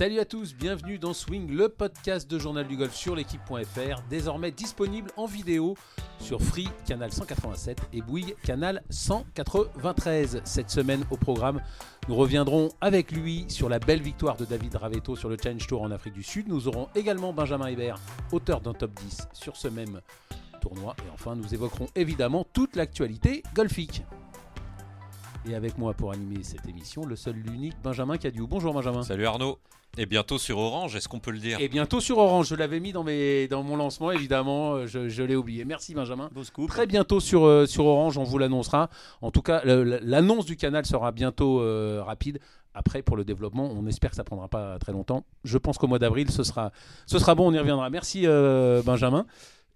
Salut à tous, bienvenue dans Swing, le podcast de Journal du Golf sur l'équipe.fr, désormais disponible en vidéo sur Free Canal 187 et Bouygues Canal 193. Cette semaine au programme, nous reviendrons avec lui sur la belle victoire de David Ravetto sur le Challenge Tour en Afrique du Sud. Nous aurons également Benjamin Hébert, auteur d'un top 10 sur ce même tournoi. Et enfin, nous évoquerons évidemment toute l'actualité golfique. Et avec moi pour animer cette émission, le seul, l'unique Benjamin Cadieu. Bonjour Benjamin. Salut Arnaud. Et bientôt sur Orange, est-ce qu'on peut le dire Et bientôt sur Orange, je l'avais mis dans, mes, dans mon lancement, évidemment, je, l'ai oublié. Merci Benjamin. Très bientôt sur, euh, sur Orange, on vous l'annoncera. En tout cas, l'annonce du canal sera bientôt euh, rapide. Après, pour le développement, on espère que ça prendra pas très longtemps. Je pense qu'au mois d'avril, ce sera, ce sera bon, on y reviendra. Merci euh, Benjamin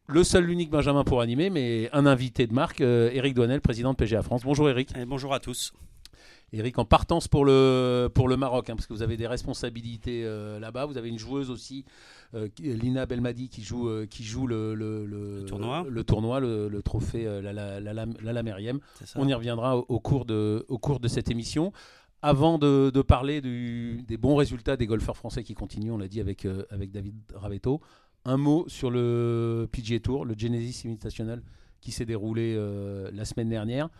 le seul, l'unique Benjamin pour animer, mais un invité de marque, Eric Douanel, président de PGA France. Bonjour Eric. Et bonjour à tous. Eric, en partance pour le, pour le Maroc, hein, parce que vous avez des responsabilités euh, là-bas. Vous avez une joueuse aussi, euh, Lina Belmadi, qui joue, euh, qui joue le, le, tournoi, le, tournoi, le, trophée la, la, la, On y reviendra au, cours de, au cours de cette émission. Avant de, de parler du, des bons résultats des golfeurs français qui continuent, on l'a dit avec, avec David Ravetto, un mot sur le PGA Tour, le Genesis Invitational qui s'est déroulé la semaine dernière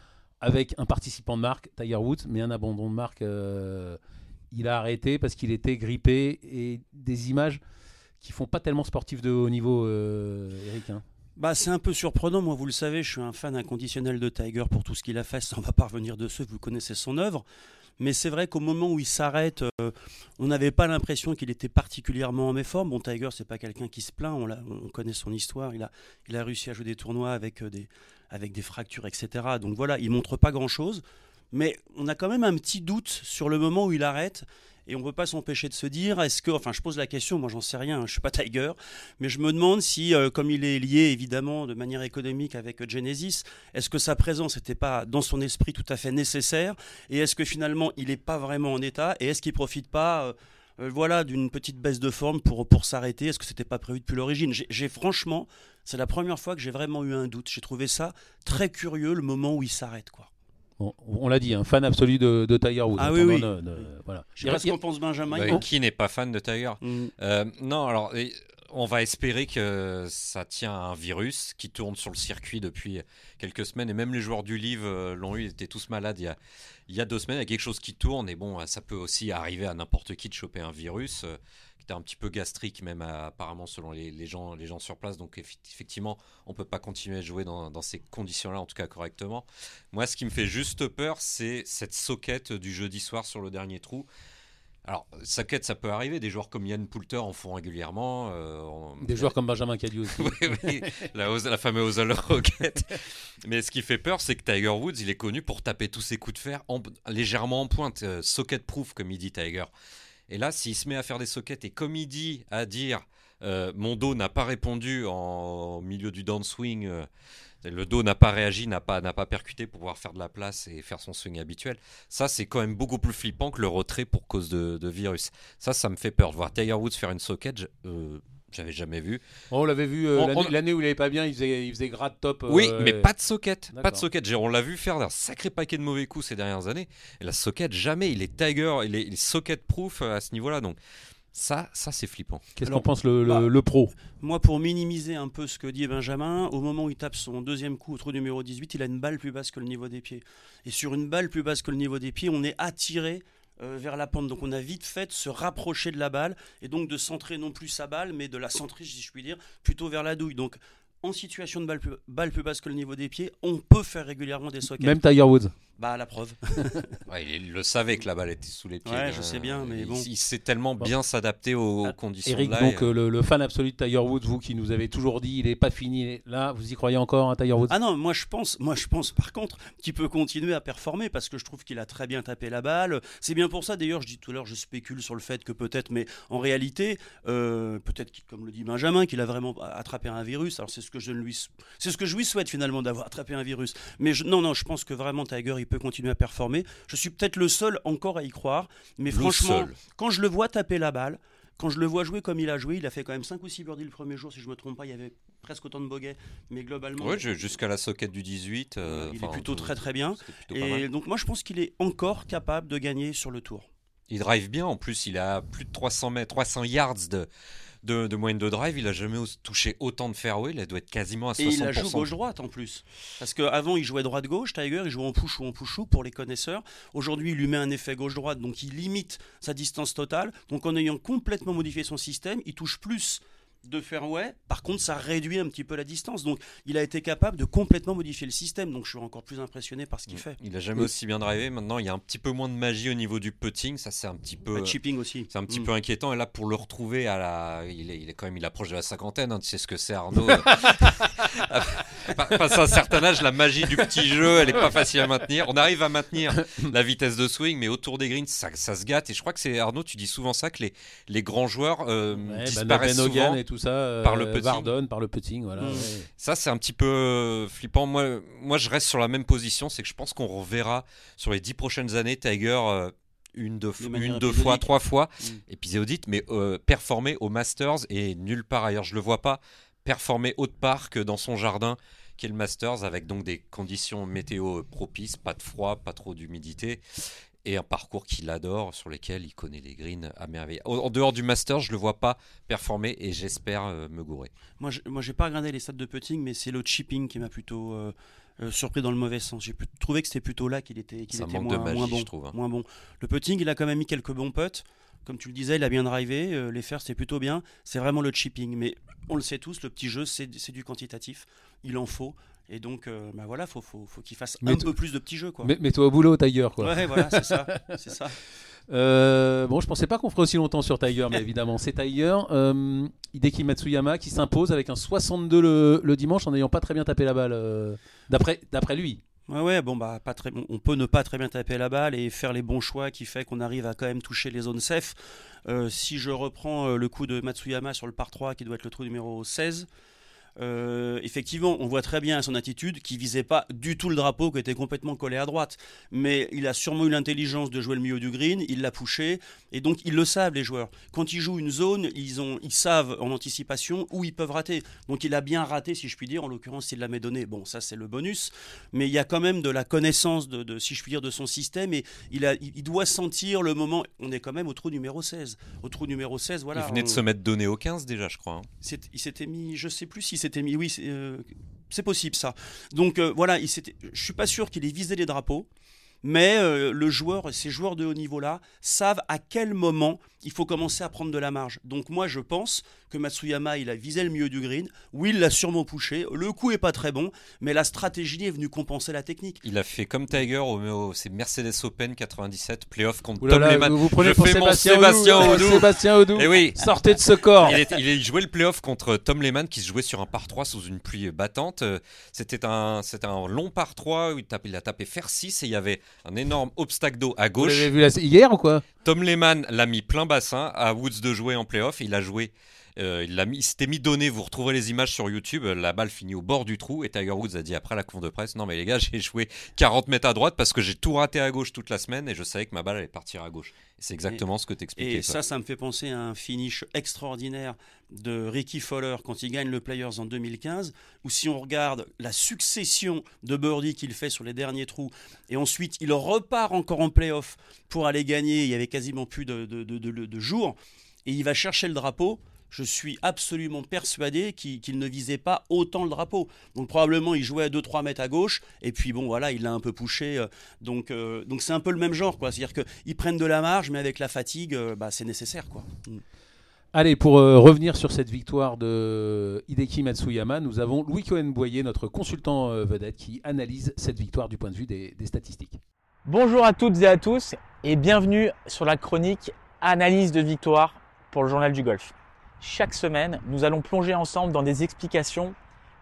avec un participant de marque, Tiger Woods, mais un abandon de marque. Euh, il a arrêté parce qu'il était grippé et des images qui font pas tellement sportif de haut niveau, euh, Eric. Hein. Bah, c'est un peu surprenant, moi vous le savez, je suis un fan inconditionnel de Tiger pour tout ce qu'il a fait, ça on va pas revenir dessus, vous connaissez son œuvre. Mais c'est vrai qu'au moment où il s'arrête, euh, on n'avait pas l'impression qu'il était particulièrement en méforme. Bon, Tiger, c'est pas quelqu'un qui se plaint, on, on, connaît son histoire, il a, il a réussi à jouer des tournois avec des, avec des fractures, etc. Donc voilà, il montre pas grand-chose. Mais on a quand même un petit doute sur le moment où il arrête. Et on ne peut pas s'empêcher de se dire, est-ce que, enfin je pose la question, moi j'en sais rien, je je suis pas Tiger, mais je me demande si, euh, comme il est lié évidemment de manière économique avec Genesis, est-ce que sa présence n'était pas dans son esprit tout à fait nécessaire? Et est-ce que finalement il n'est pas vraiment en état? Et est-ce qu'il profite pas euh, euh, voilà, d'une petite baisse de forme pour, pour s'arrêter? Est-ce que c'était pas prévu depuis l'origine? J'ai franchement, c'est la première fois que j'ai vraiment eu un doute. J'ai trouvé ça très curieux le moment où il s'arrête, quoi. On l'a dit, un fan absolu de, Tiger Woods. Ah oui, oui. voilà. Je sais pas ce qu'en pense Benjamin. Bah, qui n'est pas fan de Tiger mm. euh, Non, alors on va espérer que ça tient à un virus qui tourne sur le circuit depuis quelques semaines. Et même les joueurs du livre euh, l'ont eu, ils étaient tous malades il y, a, il y a deux semaines. Il y a quelque chose qui tourne. Et bon, ça peut aussi arriver à n'importe qui de choper un virus euh, était un petit peu gastrique, même apparemment selon les, gens, les gens sur place. Donc effectivement, on ne peut pas continuer à jouer dans, dans ces conditions-là, en tout cas correctement. Moi, ce qui me fait juste peur, c'est cette soquette du jeudi soir sur le dernier trou. Alors, quête, ça peut arriver. Des joueurs comme Yann Poulter en font régulièrement. Euh, des joueurs comme Benjamin Cadieux aussi. oui, oui, la, la fameuse All Rocket. Mais ce qui fait peur, c'est que Tiger Woods, il est connu pour taper tous ses coups de fer légèrement en pointe, euh, socket proof, comme il dit Tiger. Et là, s'il se met à faire des sockets et comme il dit à dire euh, mon dos n'a pas répondu en, milieu du downswing le dos n'a pas réagi, n'a pas, n'a pas percuté pour pouvoir faire de la place et faire son swing habituel. Ça, c'est quand même beaucoup plus flippant que le retrait pour cause de, virus. Ça, ça me fait peur. Voir Tiger Woods faire une socket, euh, j'avais jamais vu. On l'avait vu euh, l'année, où il n'allait pas bien, il faisait, il faisait grade top. oui, euh, mais pas de socket. Pas de socket. On l'a vu faire un sacré paquet de mauvais coups ces dernières années. Et la socket, jamais. Il est Tiger, il est, il est socket proof à ce niveau-là. Donc ça, ça c'est flippant. Qu'est-ce qu'en pense le, le, bah, pro? Moi, pour minimiser un peu ce que dit Benjamin, au moment où il tape son deuxième coup au trou numéro 18, il a une balle plus basse que le niveau des pieds. Et sur une balle plus basse que le niveau des pieds, on est attiré euh, vers la pente. Donc on a vite fait de se rapprocher de la balle et donc de centrer non plus sa balle, mais de la centrer, si je puis dire, plutôt vers la douille. Donc en situation de balle plus, balle plus basse que le niveau des pieds, on peut faire régulièrement des sockets. Même Tiger Woods bah, la preuve. il le savait que la balle était sous les pieds. Ouais, je sais bien, mais bon. Il, sait tellement bien s'adapter aux ah, conditions. Eric, donc euh, le, fan absolu de Tiger Woods, vous qui nous avez toujours dit, il n'est pas fini. Là, vous y croyez encore, hein, Tiger Woods? Ah non, moi je pense, moi je pense par contre qu'il peut continuer à performer parce que je trouve qu'il a très bien tapé la balle. C'est bien pour ça. D'ailleurs, je dis tout à l'heure, je spécule sur le fait que peut-être, mais en réalité, euh, peut-être, comme le dit Benjamin, qu'il a vraiment attrapé un virus. Alors c'est ce que je lui, c'est ce que je lui souhaite finalement d'avoir attrapé un virus. Mais non, non, je pense que vraiment Tiger, il peut continuer à performer je suis peut-être le seul encore à y croire, mais franchement, quand je le vois taper la balle, quand je le vois jouer comme il a joué, il a fait quand même 5 ou 6 birdies le premier jour, si je ne me trompe pas, il y avait presque autant de bogeys, mais globalement. Oui, jusqu'à la socket du 18. Euh, il est plutôt très très bien. Et donc moi je pense qu'il est encore capable de gagner sur le tour. Il drive bien. En plus, il a plus de 300 mètres, 300 yards de, de, moyenne de drive. Il a jamais touché autant de fairway. Il doit être quasiment à 60%. Et il a joué gauche-droite en plus. Parce qu'avant, il jouait droite-gauche. Tiger, il jouait en push ou en push pour les connaisseurs. Aujourd'hui, il lui met un effet gauche-droite. Donc, il limite sa distance totale. Donc, en ayant complètement modifié son système, il touche plus de fairway. Par contre, ça réduit un petit peu la distance. Donc, il a été capable de complètement modifier le système. Donc, je suis encore plus impressionné par ce qu'il fait. Il a jamais aussi bien drivé. Maintenant, il y a un petit peu moins de magie au niveau du putting. Ça, c'est un petit peu. Le chipping aussi. C'est un petit mm. peu inquiétant. Et là, pour le retrouver à la, il est, il est quand même, il approche de la cinquantaine. Hein. Tu sais ce que c'est, Arnaud. Face à un certain âge, la magie du petit jeu, elle est pas facile à maintenir. On arrive à maintenir la vitesse de swing, mais autour des greens, ça, ça se gâte. Et je crois que c'est Arnaud. Tu dis souvent ça que les, les grands joueurs euh, bah, disparaissent souvent et tout ça. Euh, par le putting. par le putting, voilà. Mm. Ça, c'est un petit peu euh, flippant. Moi, moi, je reste sur la même position. C'est que je pense qu'on reverra sur les dix prochaines années Tiger euh, une, deux, une, deux fois, trois fois, mm. épisodique, mais euh, performer au Masters et nulle part ailleurs. Je le vois pas performer autre part que dans son jardin, qui est le Masters, avec donc des conditions météo propices, pas de froid, pas trop d'humidité et un parcours qu'il adore, sur lesquels il connaît les greens à merveille. En dehors du Master, je le vois pas performer et j'espère euh, me gourer. Moi, je, moi, j'ai pas regardé les stats de putting, mais c'est le chipping qui m'a plutôt euh, euh, surpris dans le mauvais sens. J'ai trouvé que c'était plutôt là qu'il était, qu'il était moins, moins, bon, trouve, hein. moins bon. Le putting, il a quand même mis quelques bons putts. Comme tu le disais, il a bien drivé. les fers, c'était plutôt bien. C'est vraiment le chipping. Mais on le sait tous, le petit jeu, c'est du quantitatif. Il en faut. Et donc, euh, bah voilà, faut, faut, faut qu'il fasse un peu plus de petits jeux. Quoi. Mets-toi au boulot, Tiger. Quoi. Ouais, voilà, c'est ça. c'est ça. Euh, bon, je pensais pas qu'on ferait aussi longtemps sur Tiger, mais évidemment, c'est Tiger. Euh, Hideki Matsuyama qui s'impose avec un 62 le, le, dimanche en n'ayant pas très bien tapé la balle, euh, d'après lui. Ouais, ouais, bon, bah, pas très, on peut ne pas très bien taper la balle et faire les bons choix qui fait qu'on arrive à quand même toucher les zones safe. si je reprends le coup de Matsuyama sur le par 3 qui doit être le trou numéro 16, euh, effectivement, on voit très bien son attitude qui visait pas du tout le drapeau, qui était complètement collé à droite. Mais il a sûrement eu l'intelligence de jouer le milieu du green, il l'a poussé, et donc ils le savent les joueurs. Quand ils jouent une zone, ils, ont, ils savent en anticipation où ils peuvent rater. Donc il a bien raté, si je puis dire. En l'occurrence, il l'a donné. Bon, ça c'est le bonus, mais il y a quand même de la connaissance de, si je puis dire, de son système, et il, a, il doit sentir le moment. On est quand même au trou numéro 16. Au trou numéro 16, voilà. Il venait de se mettre donné au 15 déjà, je crois. Hein. Il s'était mis, je sais plus si s'était mis. Oui, euh, c'est possible ça. Donc euh, voilà, il je suis pas sûr qu'il ait visé les drapeaux, mais euh, le joueur, ces joueurs de haut niveau là, savent à quel moment il faut commencer à prendre de la marge. Donc moi je pense que Matsuyama il a visé le milieu du green, oui il l'a sûrement poussé, le coup est pas très bon, mais la stratégie est venue compenser la technique. Il a fait comme Tiger au, c'est Mercedes Open 97 playoff contre Tom Lehman. Vous, prenez pour Sébastien, Sébastien Oudou. Et eh oui, sortez de ce corps. Il, il jouait le playoff contre Tom Lehman qui se jouait sur un par 3 sous une pluie battante. C'était un, c'était un long par 3 où il, il a tapé fer 6 et il y avait un énorme obstacle d'eau à gauche. Vous l'avez vu hier ou quoi? Tom Lehman l'a mis plein bassin à Woods de jouer en playoff. Il a joué. Euh, il, mis, s'était mis donné, vous retrouverez les images sur YouTube, la balle finit au bord du trou et Tiger Woods a dit après la conf de presse, non mais les gars j'ai joué 40 mètres à droite parce que j'ai tout raté à gauche toute la semaine et je savais que ma balle allait partir à gauche. C'est exactement ce que tu expliquais. Et ça, ça me fait penser à un finish extraordinaire de Ricky Fowler quand il gagne le Players en 2015, où si on regarde la succession de birdies qu'il fait sur les derniers trous, et ensuite il repart encore en playoff pour aller gagner, il y avait quasiment plus de, de, de, de jours, et il va chercher le drapeau, je suis absolument persuadé qu'il ne visait pas autant le drapeau. Donc probablement il jouait à 2-3 mètres à gauche, et puis bon voilà, il l'a un peu poussé. Euh, donc euh, donc c'est un peu le même genre, quoi. C'est-à-dire qu'ils prennent de la marge, mais avec la fatigue, euh, bah, c'est nécessaire, quoi. Mm. Allez, pour revenir sur cette victoire de Hideki Matsuyama, nous avons Louis Cohen-Boyer, notre consultant vedette, qui analyse cette victoire du point de vue des, des statistiques. Bonjour à toutes et à tous, et bienvenue sur la chronique Analyse de victoire pour le journal du golf. Chaque semaine, nous allons plonger ensemble dans des explications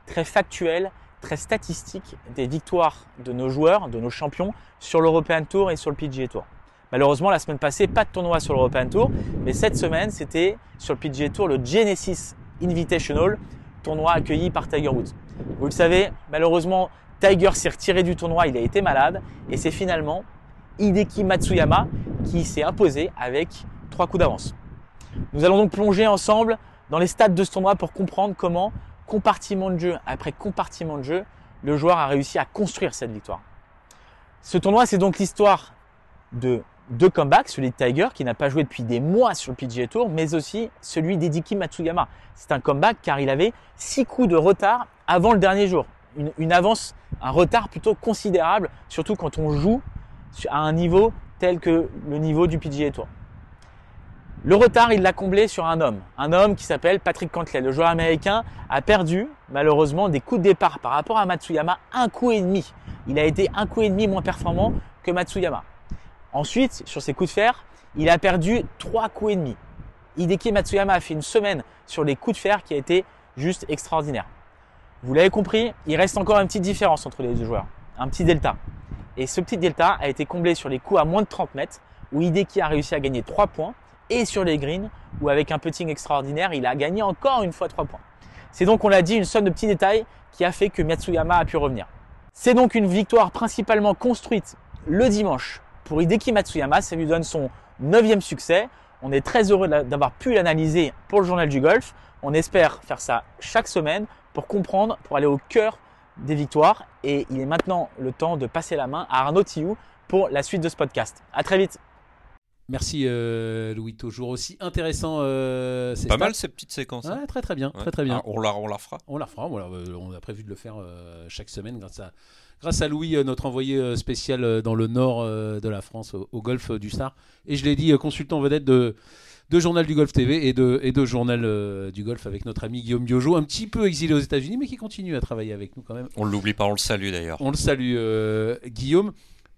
très factuelles, très statistiques des victoires de nos joueurs, de nos champions sur l'European Tour et sur le PGA Tour. Malheureusement, la semaine passée, pas de tournoi sur l'European Tour, mais cette semaine, c'était sur le PGA Tour le Genesis Invitational, tournoi accueilli par Tiger Woods. Vous le savez, malheureusement, Tiger s'est retiré du tournoi, il a été malade, et c'est finalement Hideki Matsuyama qui s'est imposé avec trois coups d'avance. Nous allons donc plonger ensemble dans les stades de ce tournoi pour comprendre comment, compartiment de jeu après compartiment de jeu, le joueur a réussi à construire cette victoire. Ce tournoi, c'est donc l'histoire de deux comebacks, celui de Tiger qui n'a pas joué depuis des mois sur le PGA Tour, mais aussi celui d'Ediki Matsuyama. C'est un comeback car il avait six coups de retard avant le dernier jour. Une, une, avance, un retard plutôt considérable, surtout quand on joue à un niveau tel que le niveau du PGA Tour. Le retard, il l'a comblé sur un homme, un homme qui s'appelle Patrick Cantley. Le joueur américain a perdu malheureusement des coups de départ par rapport à Matsuyama, un coup et demi. Il a été un coup et demi moins performant que Matsuyama. Ensuite, sur ses coups de fer, il a perdu trois coups et demi. Hideki Matsuyama a fait une semaine sur les coups de fer qui a été juste extraordinaire. Vous l'avez compris, il reste encore une petite différence entre les deux joueurs, un petit delta. Et ce petit delta a été comblé sur les coups à moins de 30 mètres, où Hideki a réussi à gagner 3 points, et sur les greens, où avec un putting extraordinaire, il a gagné encore une fois 3 points. C'est donc, on l'a dit, une somme de petits détails qui a fait que Matsuyama a pu revenir. C'est donc une victoire principalement construite le dimanche pour Hideki Matsuyama. Ça lui donne son neuvième succès. On est très heureux d'avoir pu l'analyser pour le journal du golf. On espère faire ça chaque semaine pour comprendre, pour aller au cœur des victoires. Et il est maintenant le temps de passer la main à Arnaud Thiou pour la suite de ce podcast. À très vite. Merci euh, Louis, toujours aussi intéressant. Euh, Pas mal ces petites séquences. Ouais, très très bien, très très bien. Ah, on, la, on la fera. On la fera. Voilà, euh, on a prévu de le faire euh, chaque semaine grâce à grâce à Louis, notre envoyé spécial dans le nord de la France, au, au golfe du Star. Et je l'ai dit, consultant vedette de de Journal du Golf TV et de, et de Journal euh, du Golf avec notre ami Guillaume Biojo, un petit peu exilé aux États-Unis, mais qui continue à travailler avec nous quand même. On l'oublie pas, on le salue d'ailleurs. On le salue, euh, Guillaume.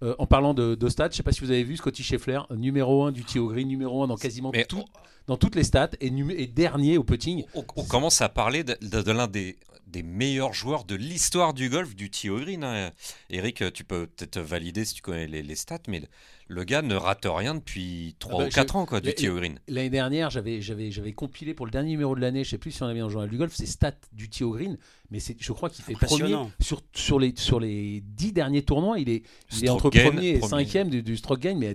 Euh, en parlant de, de stats, je sais pas si vous avez vu Scotty Scheffler, numéro 1 du Tio Green, numéro 1 dans quasiment Mais tout, dans toutes les stats et, dernier au putting. On, on commence à parler de, de- de l'un des, des meilleurs joueurs de l'histoire du golf, du Tio Green. hein. Eric, tu peux peut-être valider si tu connais les, les stats, mais le, gars ne rate rien depuis 3 Ah bah, ou 4 ans quoi, du Green. L'année dernière, j'avais, j'avais, j'avais compilé pour le dernier numéro de l'année, je sais plus si on avait dans le journal du golf, c'est stats du Tio Green, mais c'est, je crois qu'il fait premier sur, sur, les, sur les 10 derniers tournois, il est, il est Stroke entre gain, premier et premier. cinquième du, du stroke gain, mais à,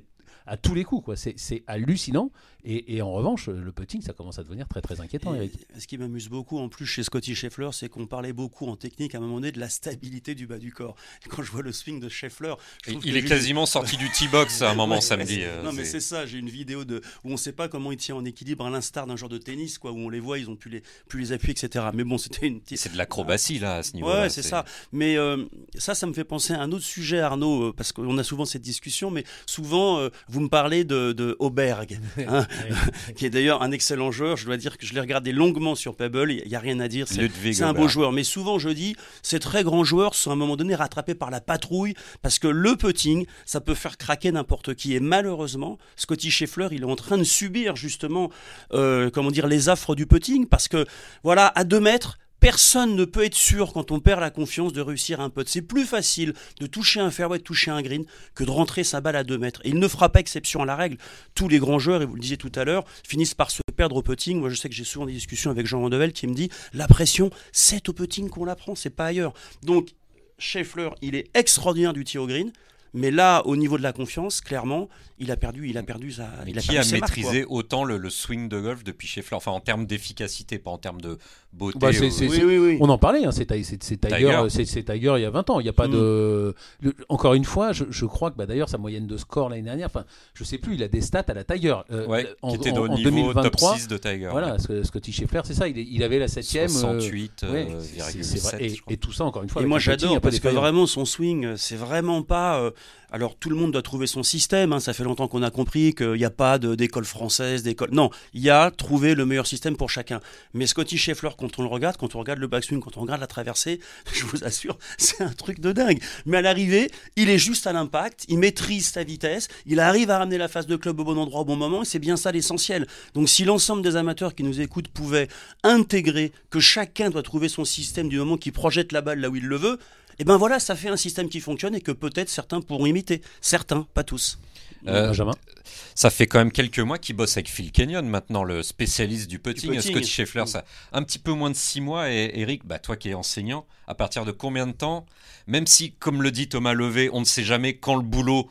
à tous les coups, quoi. C'est, c'est hallucinant. Et, et en revanche, le putting, ça commence à devenir très très inquiétant, Et Eric. Ce qui m'amuse beaucoup en plus chez Scotty Scheffler, c'est qu'on parlait beaucoup en technique à un moment donné de la stabilité du bas du corps. Et quand je vois le swing de Scheffler, je Il, est quasiment sorti du T-box à un moment Ouais, samedi. euh, non mais c'est- ça, j'ai une vidéo de où on ne sait pas comment il tient en équilibre à l'instar d'un joueur de tennis, quoi, où on les voit, ils ont pu les, pu les appuyer, etc. Mais bon, c'était une petite. c'est de l'acrobatie là à ce niveau-là. Ouais, c'est ça. Mais euh, ça, ça me fait penser à un autre sujet, Arnaud, euh, parce qu'on a souvent cette discussion, mais souvent, euh, vous me parlez de, de Auberg, hein, qui est d'ailleurs un excellent joueur. Je dois dire que je l'ai regardé longuement sur Pebble, il n'y a rien à dire. C'est un beau joueur. Mais souvent, je dis, ces très grands joueurs sont à un moment donné rattrapés par la patrouille, parce que le putting, ça peut faire craquer n'importe qui. Et malheureusement, Scotty Scheffler, il est en train de subir justement, euh, comment dire, les affres du putting, parce que, voilà, à deux mètres, Personne ne peut être sûr quand on perd la confiance de réussir un putt. C'est plus facile de toucher un fairway, de toucher un green, que de rentrer sa balle à 2 mètres. Et il ne fera pas exception à la règle. Tous les grands joueurs, et vous le disiez tout à l'heure, finissent par se perdre au putting. Moi, je sais que j'ai souvent des discussions avec Jean Vandevel qui me dit la pression, c'est au putting qu'on la prend, c'est pas ailleurs. Donc, Scheffler, il est extraordinaire du tir au green. Mais là, au niveau de la confiance, clairement, il a perdu, il a perdu sa. Il a qui perdu a marques, maîtrisé autant le, le swing de golf depuis Scheffler? Enfin, en termes d'efficacité, pas en termes de beauté. Bah, c'est- Oui, oui, oui. On en parlait, hein, c'est Ti- c'est- c'est Tiger, Tiger. c'est c'est Tiger il y a 20 ans. Il n'y a pas Mm. de. le- encore une fois, je, je crois que bah, d'ailleurs sa moyenne de score l'année dernière, enfin, je sais plus, il a des stats à la Tiger. Euh, Ouais, en, qui était en- au en niveau 2023. top 6 de Tiger. Voilà, Sc- Scotty Scheffler, c'est ça, il, il avait la 7ème. 68, ouais, euh, c'est vrai. 7, et, et tout ça, encore une fois. Et moi j'adore parce que vraiment son swing, euh, c'est vraiment pas. Alors tout le monde doit trouver son système. hein, ça fait longtemps qu'on a compris qu'il n'y a pas d'école française, d'école. Non, il y a trouvé le meilleur système pour chacun. Mais Scotty Scheffler, quand on le regarde, quand on regarde le backswing, quand on regarde la traversée, je vous assure, c'est un truc de dingue. Mais à l'arrivée, il est juste à l'impact, il maîtrise sa vitesse, il arrive à ramener la face de club au bon endroit au bon moment, et c'est bien ça l'essentiel. Donc si l'ensemble des amateurs qui nous écoutent pouvaient intégrer que chacun doit trouver son système du moment qu'il projette la balle là où il le veut, et ben voilà, ça fait un système qui fonctionne et que peut-être certains pourront imiter. Certains, pas tous. Euh, Benjamin. Ça fait quand même quelques mois qu'il bosse avec Phil Kenyon, maintenant le spécialiste du putting. putting. Scotty Scheffler, Mm. ça un petit peu moins de 6 mois. Et Eric, bah, toi qui es enseignant, à partir de combien de temps Même si, comme le dit Thomas Levé, on ne sait jamais quand le boulot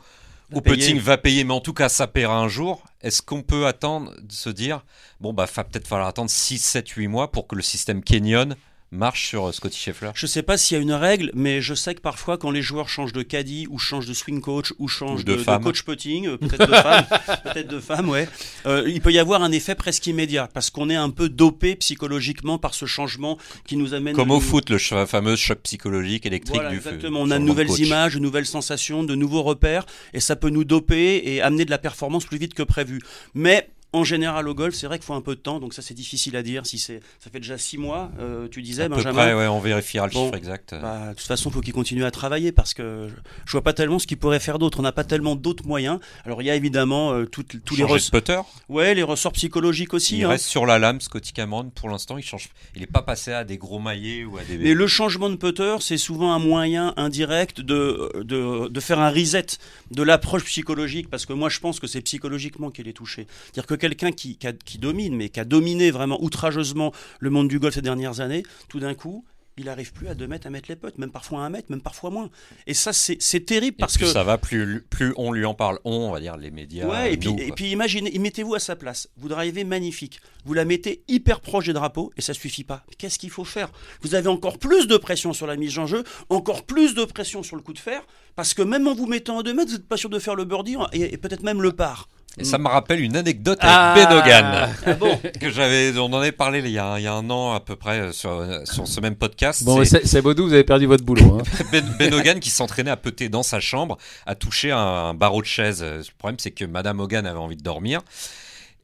au putting va payer, mais en tout cas ça paiera un jour. Est-ce qu'on peut attendre, de se dire, bon, bah, va peut-être falloir attendre 6, 7, 8 mois pour que le système Kenyon marche sur euh, Scotty Scheffler Je sais pas s'il y a une règle, mais je sais que parfois quand les joueurs changent de caddie ou changent de swing coach ou changent de, coach putting, euh, peut-être de femme, peut-être de femme, ouais, euh, il peut y avoir un effet presque immédiat parce qu'on est un peu dopé psychologiquement par ce changement qui nous amène. Comme au foot, le fameux choc psychologique électrique du exactement. On a de nouvelles images, de nouvelles sensations, de nouveaux repères et ça peut nous doper et amener de la performance plus vite que prévu. Mais en général, au golf, c'est vrai qu'il faut un peu de temps, donc ça c'est difficile à dire. Si c'est, ça fait déjà six mois, euh, tu disais, à Benjamin. Peu près, ouais, on vérifiera le chiffre exact. Bah, de toute façon, il faut qu'il continue à travailler parce que je, vois pas tellement ce qu'il pourrait faire d'autre. On n'a pas tellement d'autres moyens. Alors il y a évidemment euh, tous les ressorts. Ouais, les ressorts psychologiques aussi. Il hein. reste sur la lame, Scotty Cameron. Pour l'instant, il change. Il n'est pas passé à des gros maillets ou à des. Mais le changement de putter, c'est souvent un moyen indirect de, de, de faire un reset de l'approche psychologique parce que moi je pense que c'est psychologiquement qu'il est touché. C'est-à-dire que quelqu'un qui, qui, qui, domine, mais qui a dominé vraiment outrageusement le monde du golf ces dernières années, tout d'un coup, il n'arrive plus à 2 mètres à mettre les potes, même parfois à 1 mètre, même parfois moins. Et ça, c'est terrible parce plus que. ça va, plus, plus on lui en parle, on, on va dire les médias. Ouais, et, puis, et puis imaginez, mettez-vous à sa place. Vous drivez magnifique. Vous la mettez hyper proche des drapeaux et ça suffit pas. Qu'est-ce qu'il faut faire? Vous avez encore plus de pression sur la mise en jeu, encore plus de pression sur le coup de fer, parce que même en vous mettant à 2 mètres, vous n'êtes pas sûr de faire le birdie et, peut-être même le par. Et ça me rappelle une anecdote avec ah, Ben ah bon. que j'avais, on en avait parlé il y, a, il y, a, un an à peu près euh, sur, sur ce même podcast. Bon, c'est Baudou, vous avez perdu votre boulot. Hein. ben, ben, Hogan qui s'entraînait à peter dans sa chambre, a touché un, barreau de chaise. Le problème, c'est que Madame Hogan avait envie de dormir.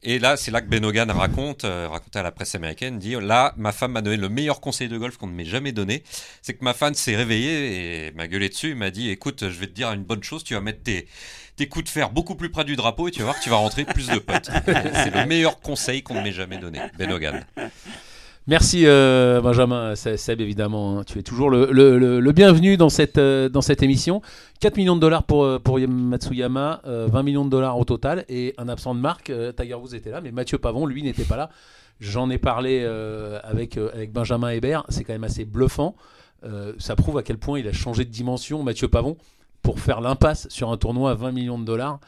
Et là, c'est là que Ben Hogan raconte, euh, racontait à la presse américaine, dit là, ma femme m'a donné le meilleur conseil de golf qu'on ne m'ait jamais donné. C'est que ma femme s'est réveillée et m'a gueulé dessus, m'a dit, écoute, je vais te dire une bonne chose, tu vas mettre tes tes coups de fer beaucoup plus près du drapeau et tu vas voir que tu vas rentrer plus de potes. C'est le meilleur conseil qu'on ne m'ait jamais donné. Ben Hogan. Merci euh, Benjamin, Seb évidemment, hein. tu es toujours le, le, bienvenu dans cette, euh, dans cette émission. 4 millions de dollars pour, euh, pour Matsuyama, 20 millions de dollars au total et un absent de marque. Tiger Woods était là, mais Mathieu Pavon, lui, n'était pas là. J'en ai parlé avec, avec Benjamin Hébert, c'est quand même assez bluffant. ça prouve à quel point il a changé de dimension, Mathieu Pavon pour faire l'impasse sur un tournoi à 20 millions de dollars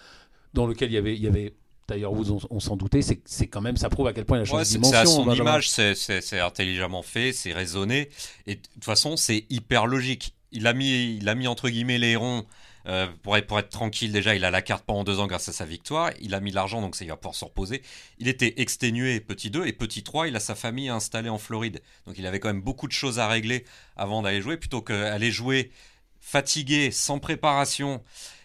dans lequel il y avait, il y avait D'ailleurs, vous, on, s'en doutait, c'est quand même, ça prouve à quel point il a changé de dimension. C'est à son image, c'est intelligemment fait, c'est raisonné, et de toute façon, c'est hyper logique. Il a mis, il a mis entre guillemets les ronds euh, pour, être, pour être tranquille. Déjà, il a la carte pendant deux ans grâce à sa victoire. Il a mis l'argent, donc ça, il va pouvoir se reposer. Il était exténué, petit 2, et petit 3, il a sa famille installée en Floride. Donc il avait quand même beaucoup de choses à régler avant d'aller jouer, plutôt qu'aller jouer fatigué, sans préparation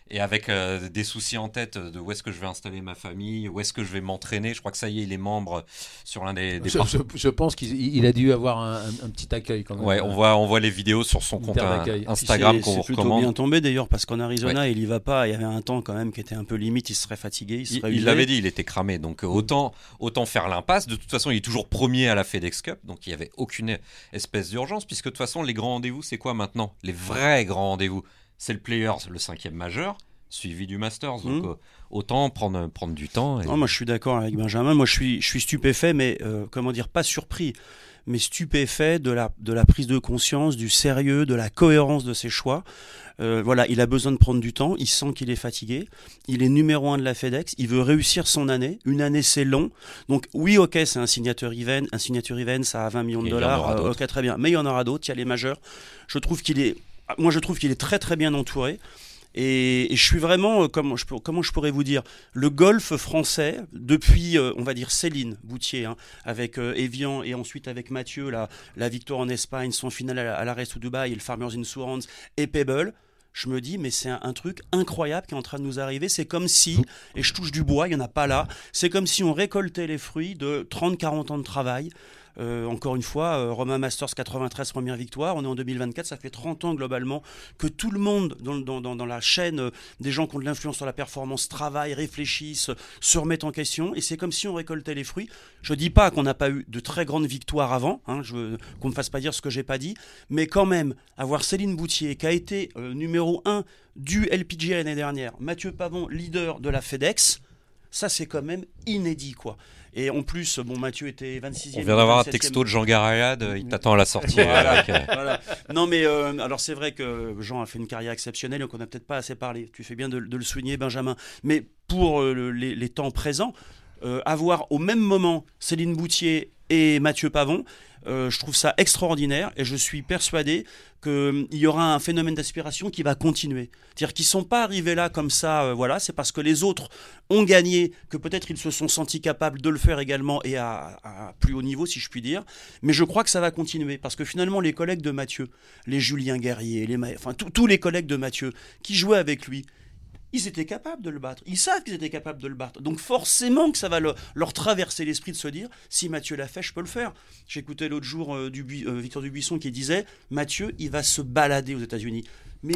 et avec euh, des soucis en tête de où est-ce que je vais installer ma famille, où est-ce que je vais m'entraîner. Je crois que ça y est, il est membre sur l'un des. je, pense qu'il a dû avoir un, petit accueil quand même. Ouais, on voit, on voit les vidéos sur son compte Instagram qu'on vous recommande. C'est plutôt bien tombé d'ailleurs parce qu'en Arizona, il y va pas. Il y avait un temps quand même qui était un peu limite. Il serait fatigué. Il l'avait dit, il était cramé. Donc euh, autant, autant faire l'impasse. De toute façon, il est toujours premier à la FedEx Cup, donc il n'y avait aucune espèce d'urgence puisque de toute façon, les grands rendez-vous, c'est quoi maintenant? Les vrais grands rendez-vous c'est le Players, le cinquième majeur, suivi du Masters. Donc hmm. euh, autant prendre, prendre du temps. Non, moi je suis d'accord avec Benjamin. Moi je suis, je suis stupéfait, mais euh, comment dire, pas surpris, mais stupéfait de la, de la prise de conscience, du sérieux, de la cohérence de ses choix. Euh, voilà, il a besoin de prendre du temps, il sent qu'il est fatigué, il est numéro un de la FedEx, il veut réussir son année, une année c'est long, donc oui ok c'est un signature event, un signature event ça a 20 millions de dollars, ok très bien, mais il y en aura d'autres, il y a les majeurs, je trouve qu'il est moi je trouve qu'il est très très bien entouré. Et, je suis vraiment, euh, comment je, comment je pourrais vous dire, le golf français, depuis, euh, on va dire, Céline Boutier, hein, avec euh, Evian et ensuite avec Mathieu, la, la victoire en Espagne, son final à, l'arrêt sous Dubaï, et le Farmers Insurance et Pebble, je me dis, mais c'est un, truc incroyable qui est en train de nous arriver. C'est comme si, et je touche du bois, il n'y en a pas là, c'est comme si on récoltait les fruits de 30-40 ans de travail. Euh, encore une fois, euh, Romain Masters 93 première victoire. On est en 2024, ça fait 30 ans globalement que tout le monde dans, la chaîne euh, des gens qui ont de l'influence sur la performance travaillent, réfléchissent, se remettent en question. Et c'est comme si on récoltait les fruits. Je dis pas qu'on n'a pas eu de très grandes victoires avant, hein, qu'on me fasse pas dire ce que j'ai pas dit, mais quand même avoir Céline Boutier qui a été numéro 1 du LPGA l'année dernière, Mathieu Pavon leader de la FedEx. Ça, c'est quand même inédit, quoi. Et en plus, bon, Mathieu était 26e. On vient d'avoir un texto de Jean Garayade, il t'attend à la sortie. voilà, Non, mais euh, alors c'est vrai que Jean a fait une carrière exceptionnelle, donc on n'a peut-être pas assez parlé. Tu fais bien de, le souligner, Benjamin. Mais pour euh, les, temps présents, euh, avoir au même moment Céline Boutier et Mathieu Pavon. Euh, je trouve ça extraordinaire et je suis persuadé qu'il y aura un phénomène d'aspiration qui va continuer. C'est-à-dire qu'ils ne sont pas arrivés là comme ça, euh, voilà, c'est parce que les autres ont gagné que peut-être ils se sont sentis capables de le faire également et à, plus haut niveau, si je puis dire. Mais je crois que ça va continuer parce que finalement, les collègues de Mathieu, les Julien Guerrier, les enfin tous les collègues de Mathieu qui jouaient avec lui, ils étaient capables de le battre. Ils savent qu'ils étaient capables de le battre. Donc forcément que ça va leur traverser l'esprit de se dire, si Mathieu l'a fait, je peux le faire. J'écoutais l'autre jour euh, du, euh, Victor Dubuisson qui disait, Mathieu, il va se balader aux États-Unis.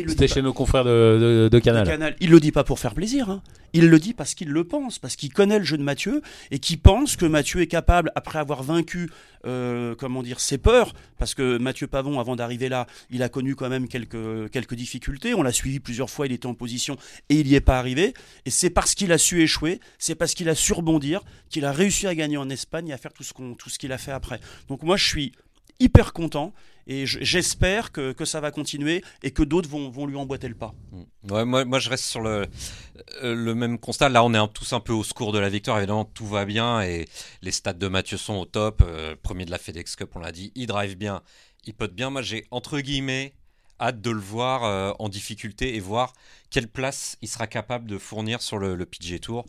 C'était chez nos confrères de, de, Canal. Canal. Il le dit pas pour faire plaisir. Hein. Il le dit parce qu'il le pense, parce qu'il connaît le jeu de Mathieu et qu'il pense que Mathieu est capable, après avoir vaincu, euh, comment dire, ses peurs, parce que Mathieu Pavon, avant d'arriver là, il a connu quand même quelques, difficultés. On l'a suivi plusieurs fois, il était en position et il n'y est pas arrivé. Et c'est parce qu'il a su échouer, c'est parce qu'il a su rebondir, qu'il a réussi à gagner en Espagne et à faire tout ce tout ce qu'il a fait après. Donc moi, je suis hyper content et j'espère que, que, ça va continuer et que d'autres vont, vont, lui emboîter le pas. Mm. Ouais, moi, moi, je reste sur le, euh, le même constat. Là, on est tous un peu au secours de la victoire. Évidemment, tout va bien et les stats de Mathieu sont au top. Euh, premier de la FedEx Cup, on l'a dit. Il drive bien, il pote bien. Moi, j'ai entre guillemets hâte de le voir euh, en difficulté et voir quelle place il sera capable de fournir sur le, le PG Tour.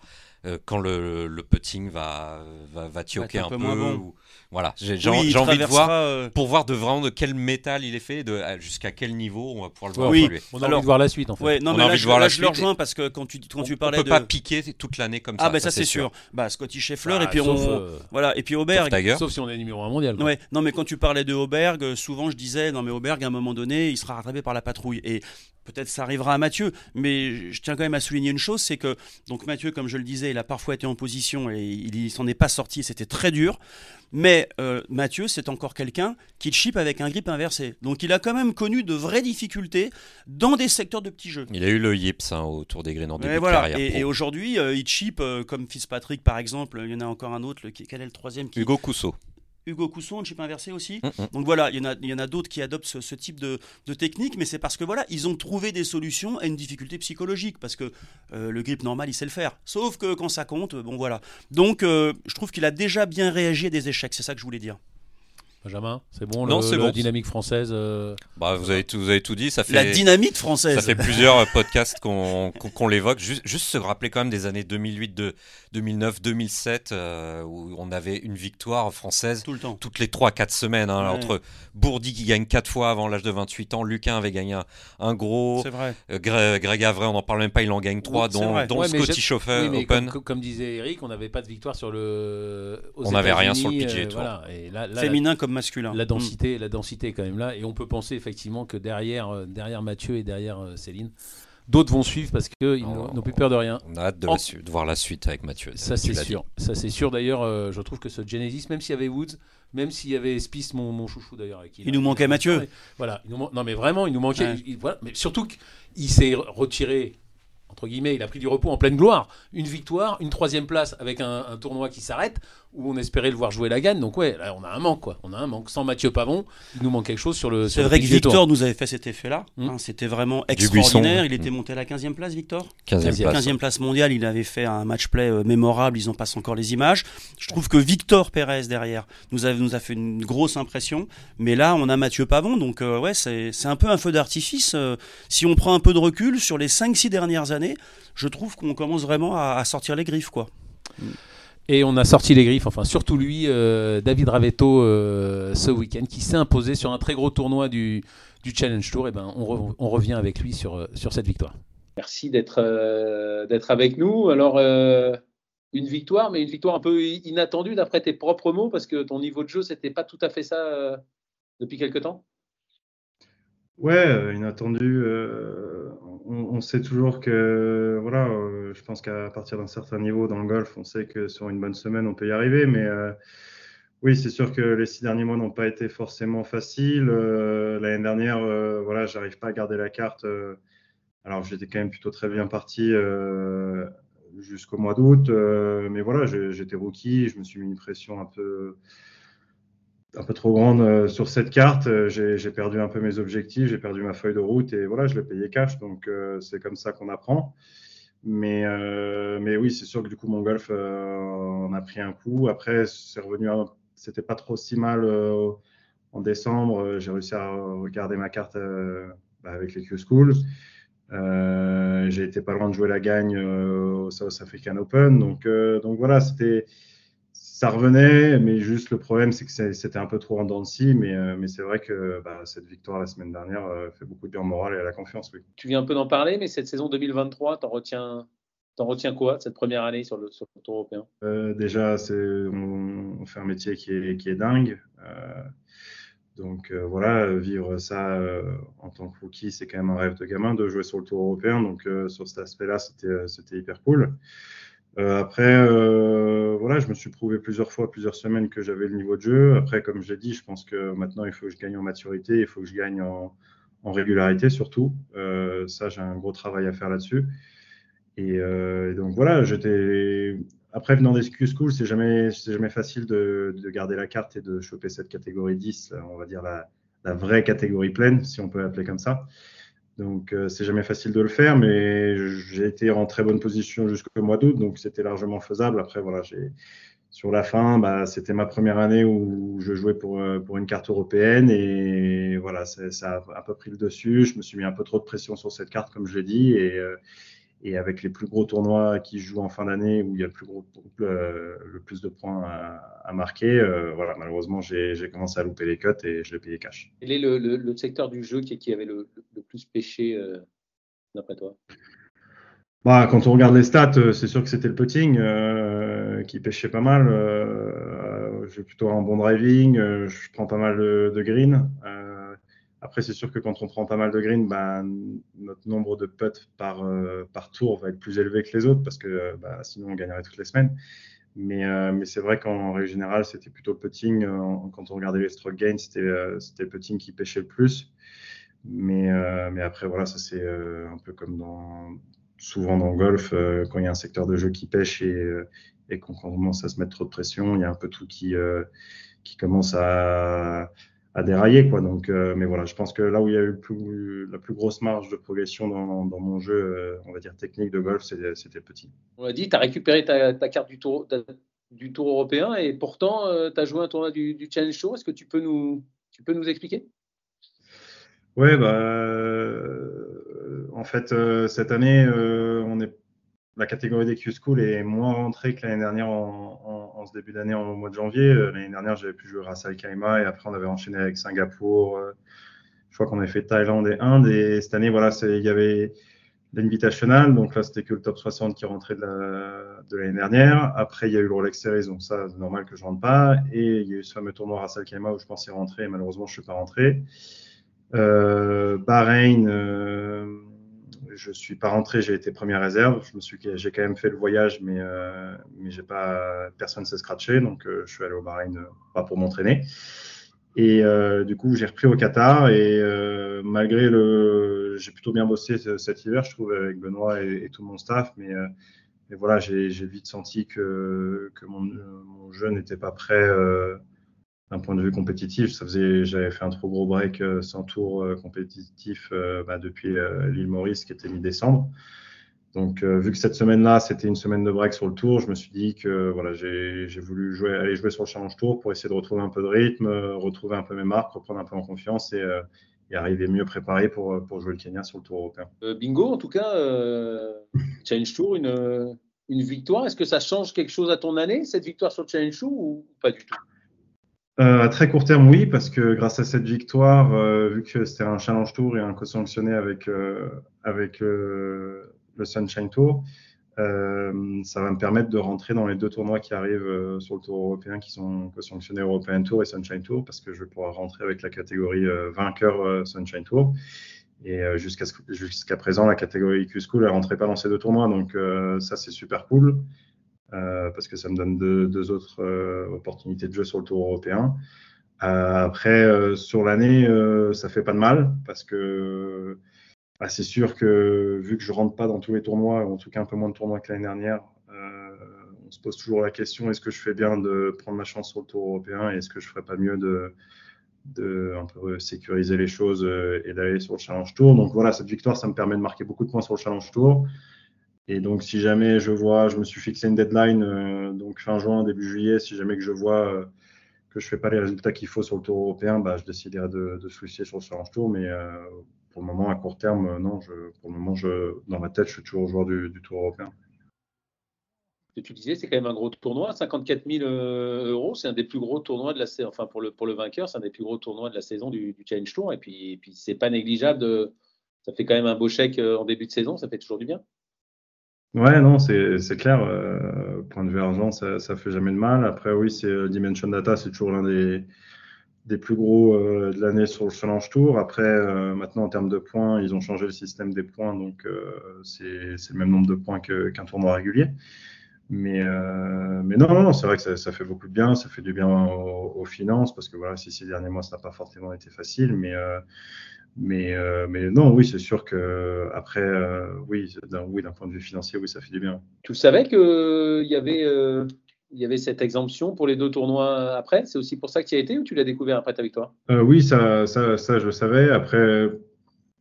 Euh, quand le, le putting va, va, va tioquer un, peu. voilà, j'ai envie de voir euh, pour voir de vraiment de quel métal il est fait, de jusqu'à quel niveau on va pouvoir le voir oui. On a envie de voir la suite en fait. non, on mais a envie de voir la suite. Je le rejoins parce que quand tu quand tu parlais on peut pas piquer toute l'année comme ah, ça. Ah ben ça, c'est sûr. Bah Scotty Scheffler et bah, puis on euh, voilà et puis Auberg. Sauf si on est numéro 1 mondial. Ouais. Non mais quand tu parlais de Auberg, souvent je disais non mais Auberg à un moment donné il sera rattrapé par la patrouille et Peut-être ça arrivera à Mathieu, mais je tiens quand même à souligner une chose, c'est que donc Mathieu, comme je le disais, il a parfois été en position et il s'en est pas sorti, c'était très dur. Mais euh, Mathieu, c'est encore quelqu'un qui chip avec un grip inversé. Donc il a quand même connu de vraies difficultés dans des secteurs de petits jeux. Il a eu le yips hein, autour des graines en début et voilà. Et, aujourd'hui, euh, il chip euh, comme Fitzpatrick par exemple. Il y en a encore un autre. Le, quel est le troisième qui... Hugo Cousseau. Hugo Cousson, chip inversé aussi. Mm, mm. Donc voilà, il y en a, il y en a d'autres qui adoptent ce, type de, technique, mais c'est parce que voilà, ils ont trouvé des solutions à une difficulté psychologique, parce que euh, le grip normal, il sait le faire. Sauf que quand ça compte, bon voilà. Donc euh, je trouve qu'il a déjà bien réagi à des échecs, c'est ça que je voulais dire. Benjamin, c'est bon Non, c'est bon. dynamique française. Euh, bah, vous avez tout, vous avez tout dit. Ça fait la dynamique française. Ça fait plusieurs podcasts qu'on l'évoque. Juste, juste se rappeler quand même des années 2008, de, 2009, 2007, où on avait une victoire française Tout le temps. toutes les 3-4 semaines. Hein, entre Bourdi qui gagne 4 fois avant l'âge de 28 ans, Luquin avait gagné un, gros. C'est vrai. Euh, Greg, Avray, on n'en parle même pas, il en gagne 3, dont, dont Scotty Chauffeur Open. Comme, disait Eric, on n'avait pas de victoire sur le. on n'avait rien sur le PGA euh, Tour. Féminin comme masculin. La densité, mm. la densité est quand même là. Et on peut penser effectivement que derrière, euh, derrière Mathieu et derrière Céline, D'autres vont suivre parce qu'ils n'ont plus peur de rien. On a hâte de, voir la suite avec Mathieu. Ça, c'est sûr. Ça, c'est sûr. D'ailleurs, euh, je trouve que ce Genesis, même s'il y avait Woods, même s'il y avait Spice, mon, mon chouchou d'ailleurs. Il, nous manquait Mathieu. Voilà. non, mais vraiment, il nous manquait. voilà, mais surtout qu'il s'est retiré entre guillemets, il a pris du repos en pleine gloire. Une victoire, une troisième place avec un, un tournoi qui s'arrête où on espérait le voir jouer la gagne. Donc ouais, là on a un manque quoi. On a un manque. Sans Mathieu Pavon, il nous manque quelque chose sur le. C'est vrai que Victor nous avait fait cet effet-là. Hmm. Hein, C'était vraiment extraordinaire. Il était hmm. monté à la 15e place, Victor? 15e, place. mondiale. Il avait fait un match play euh, mémorable. Ils en passent encore les images. Je trouve que Victor Pérez derrière nous a, nous a fait une grosse impression. Mais là, on a Mathieu Pavon. Donc euh, ouais, c'est un peu un feu d'artifice. Euh, si on prend un peu de recul sur les 5-6 dernières années, je trouve qu'on commence vraiment à, à, sortir les griffes quoi. Et on a sorti les griffes, enfin surtout lui, euh, David Ravetto, euh, ce week-end, qui s'est imposé sur un très gros tournoi du, du Challenge Tour. Et ben, on, on, revient avec lui sur, euh, sur cette victoire. Merci d'être d'être avec nous. Alors, une victoire, mais une victoire un peu inattendue d'après tes propres mots, parce que ton niveau de jeu, c'était pas tout à fait ça depuis quelque temps? Ouais, inattendue on, sait toujours que, voilà, euh, je pense qu'à partir d'un certain niveau dans le golf, on sait que sur une bonne semaine, on peut y arriver. Mais euh, oui, c'est sûr que les six derniers mois n'ont pas été forcément faciles. Euh, l'année dernière, voilà, j'arrive pas à garder la carte. alors, j'étais quand même plutôt très bien parti jusqu'au mois d'août. mais voilà, j'étais rookie, je me suis mis une pression un peu un peu trop grande euh, sur cette carte. Euh, j'ai perdu un peu mes objectifs, j'ai perdu ma feuille de route et voilà, je l'ai payé cash. Donc euh, c'est comme ça qu'on apprend. Mais, oui, c'est sûr que du coup, mon golf en a pris un coup. Après, c'est revenu c'était pas trop si mal en décembre. J'ai réussi à regarder ma carte bah, avec les Q-School. j'ai été pas loin de jouer la gagne au South African Open. Donc voilà, c'était ça revenait, mais juste le problème, c'est que c'était un peu trop en dents de scie. Mais, euh, mais c'est vrai que bah, cette victoire la semaine dernière euh, fait beaucoup de bien au moral et à la confiance. Oui. Tu viens un peu d'en parler, mais cette saison 2023, t'en retiens, en retiens quoi cette première année sur le, sur le tour européen? Euh, Déjà, on, on, fait un métier qui est, qui est dingue. donc voilà, vivre ça en tant que rookie, c'est quand même un rêve de gamin de jouer sur le tour européen. Donc sur cet aspect-là, c'était hyper cool. Euh, après, euh, voilà, je me suis prouvé plusieurs fois, plusieurs semaines que j'avais le niveau de jeu. Après, comme je l'ai dit, je pense que maintenant, il faut que je gagne en maturité, il faut que je gagne en, régularité surtout. Euh, ça, j'ai un gros travail à faire là-dessus. Et, donc voilà. Après, venant des School, c'est jamais, facile de, garder la carte et de choper cette catégorie 10, on va dire la vraie catégorie pleine, si on peut l'appeler comme ça. Donc, euh, c'est jamais facile de le faire, mais j'ai été en très bonne position jusqu'au mois d'août, donc c'était largement faisable. Après, voilà, sur la fin, bah, c'était ma première année où je jouais pour, euh, pour une carte européenne et voilà, ça a un peu pris le dessus. Je me suis mis un peu trop de pression sur cette carte, comme je l'ai dit, et, euh, et avec les plus gros tournois qui jouent en fin d'année où il y a le plus, gros, le, plus de points à, marquer, euh, voilà, malheureusement, j'ai commencé à louper les cotes et je l'ai payé cash. Quel est le, le, secteur du jeu qui, qui avait le, plus pêché, euh, d'après toi? Bah, quand on regarde les stats, euh, c'est sûr que c'était le putting qui pêchait pas mal. j'ai plutôt un bon driving, je prends pas mal de, de green. Après, c'est sûr que quand on prend pas mal de green, bah, notre nombre de putts par, euh, par tour va être plus élevé que les autres parce que bah, sinon on gagnerait toutes les semaines. Mais, euh, mais c'est vrai qu'en règle générale, c'était plutôt putting. Euh, quand on regardait les stroke gains, c'était le putting qui pêchait le plus. Mais, mais après, voilà, ça c'est un peu comme dans, souvent dans le golf, quand il y a un secteur de jeu qui pêche et, et qu'on commence à se mettre trop de pression, il y a un peu tout qui, qui commence à à dérailler. Quoi. Donc, euh, mais voilà, je pense que là où il y a eu la plus grosse marge de progression dans, mon jeu, euh, on va dire technique de golf, c'était petit. On l'a dit, tu as récupéré ta, carte du tour, du tour européen et pourtant, euh, tu as joué un tournoi du, Challenge Tour. Est-ce que tu peux nous, tu peux nous expliquer? Oui, bah, en fait, cette année, on est la catégorie des Q-School est moins rentrée que l'année dernière en, ce début d'année, au mois de janvier. Euh, l'année dernière, j'avais pu jouer Ras Al Khaimah et après, on avait enchaîné avec Singapour. Euh, je crois qu'on avait fait Thaïlande et Inde. Et cette année, voilà, il y avait l'Invitational. Donc là, c'était que le top 60 qui rentrait de l'année dernière. Après, il y a eu le Rolex Series. Donc ça, c'est normal que je rentre pas. Et il y a eu ce fameux tournoi Ras Al Khaimah où je pensais rentrer. Et malheureusement, je ne suis pas rentré. Euh, Bahreïn je suis pas rentré, j'ai été première réserve. J'ai quand même fait le voyage, mais euh, mais pas, personne s'est scratché, donc euh, je suis allé au Bahreïn euh, pas pour m'entraîner. Et du coup, j'ai repris au Qatar et malgré le, j'ai plutôt bien bossé cet hiver, je trouve, avec Benoît et, tout mon staff, mais mais voilà, j'ai vite senti que, que mon jeu n'était pas prêt d'un point de vue compétitif. Ça faisait, j'avais fait un trop gros break euh, sans tour euh, compétitif euh, bah, depuis l'île Maurice qui était mi-décembre. Donc, vu que cette semaine-là, c'était une semaine de break sur le tour, je me suis dit que voilà, j'ai voulu jouer, aller jouer sur le Challenge Tour pour essayer de retrouver un peu de rythme, retrouver un peu mes marques, reprendre un peu en confiance et, et arriver mieux préparé pour, pour jouer le Kenya sur le Tour européen. bingo, en tout cas, Challenge Tour, une, une victoire. Est-ce que ça change quelque chose à ton année, cette victoire sur le Challenge Tour ou pas du tout? Euh, à très court terme, oui, parce que grâce à cette victoire, euh, vu que c'était un challenge tour et un co-sanctionné avec, euh, avec le Sunshine Tour, ça va me permettre de rentrer dans les deux tournois qui arrivent sur le tour européen, qui sont co-sanctionnés European Tour et Sunshine Tour, parce que je vais pouvoir rentrer avec la catégorie vainqueur Sunshine Tour. Et jusqu'à jusqu'à présent, la catégorie Q-School, elle rentrait pas dans ces deux tournois, donc ça, c'est super cool. Euh, parce que ça me donne deux, autres euh, opportunités de jeu sur le tour européen. Euh, après, sur l'année, ça fait pas de mal parce que bah, c'est sûr que vu que je rentre pas dans tous les tournois, en tout cas un peu moins de tournois que l'année dernière, on se pose toujours la question est-ce que je fais bien de prendre ma chance sur le tour européen et est-ce que je ferais pas mieux de, de un peu sécuriser les choses et d'aller sur le Challenge Tour. Donc voilà, cette victoire, ça me permet de marquer beaucoup de points sur le Challenge Tour. Et donc, si jamais je vois, je me suis fixé une deadline, euh, donc fin juin, début juillet, si jamais que je vois euh, que je fais pas les résultats qu'il faut sur le tour européen, bah, je déciderai de, de switcher sur le challenge tour. Mais pour le moment, à court terme, non. Pour le moment, je, dans ma tête, je suis toujours joueur du, tour européen tu disais, c'est quand même un gros tournoi, 54 000 euh, euros, c'est un des plus gros tournois de la saison, enfin pour le, pour le vainqueur, c'est un des plus gros tournois de la saison du, Challenge Tour. Et puis, et puis c'est pas négligeable, de, ça fait quand même un beau chèque euh, en début de saison, ça fait toujours du bien. Ouais, non, c'est clair. Euh, point de vue argent, ça, ça fait jamais de mal. Après, oui, c'est Dimension Data, c'est toujours l'un des, des plus gros de l'année sur le Challenge Tour. Après, maintenant, en termes de points, ils ont changé le système des points, donc c'est le même nombre de points qu'un tournoi régulier. Mais, euh, mais non, non, c'est vrai que ça, fait beaucoup de bien, ça fait du bien aux, finances, parce que voilà, ces derniers mois, ça n'a pas forcément été facile, mais, euh, mais, euh, mais non, oui, c'est sûr que après, euh, oui, d'un oui, point de vue financier, oui, ça fait du bien. Tu savais qu'il y avait il y avait cette exemption pour les deux tournois après? C'est aussi pour ça que tu y as été ou tu l'as découvert après ta victoire euh, Oui, ça, ça, ça, je savais. Après,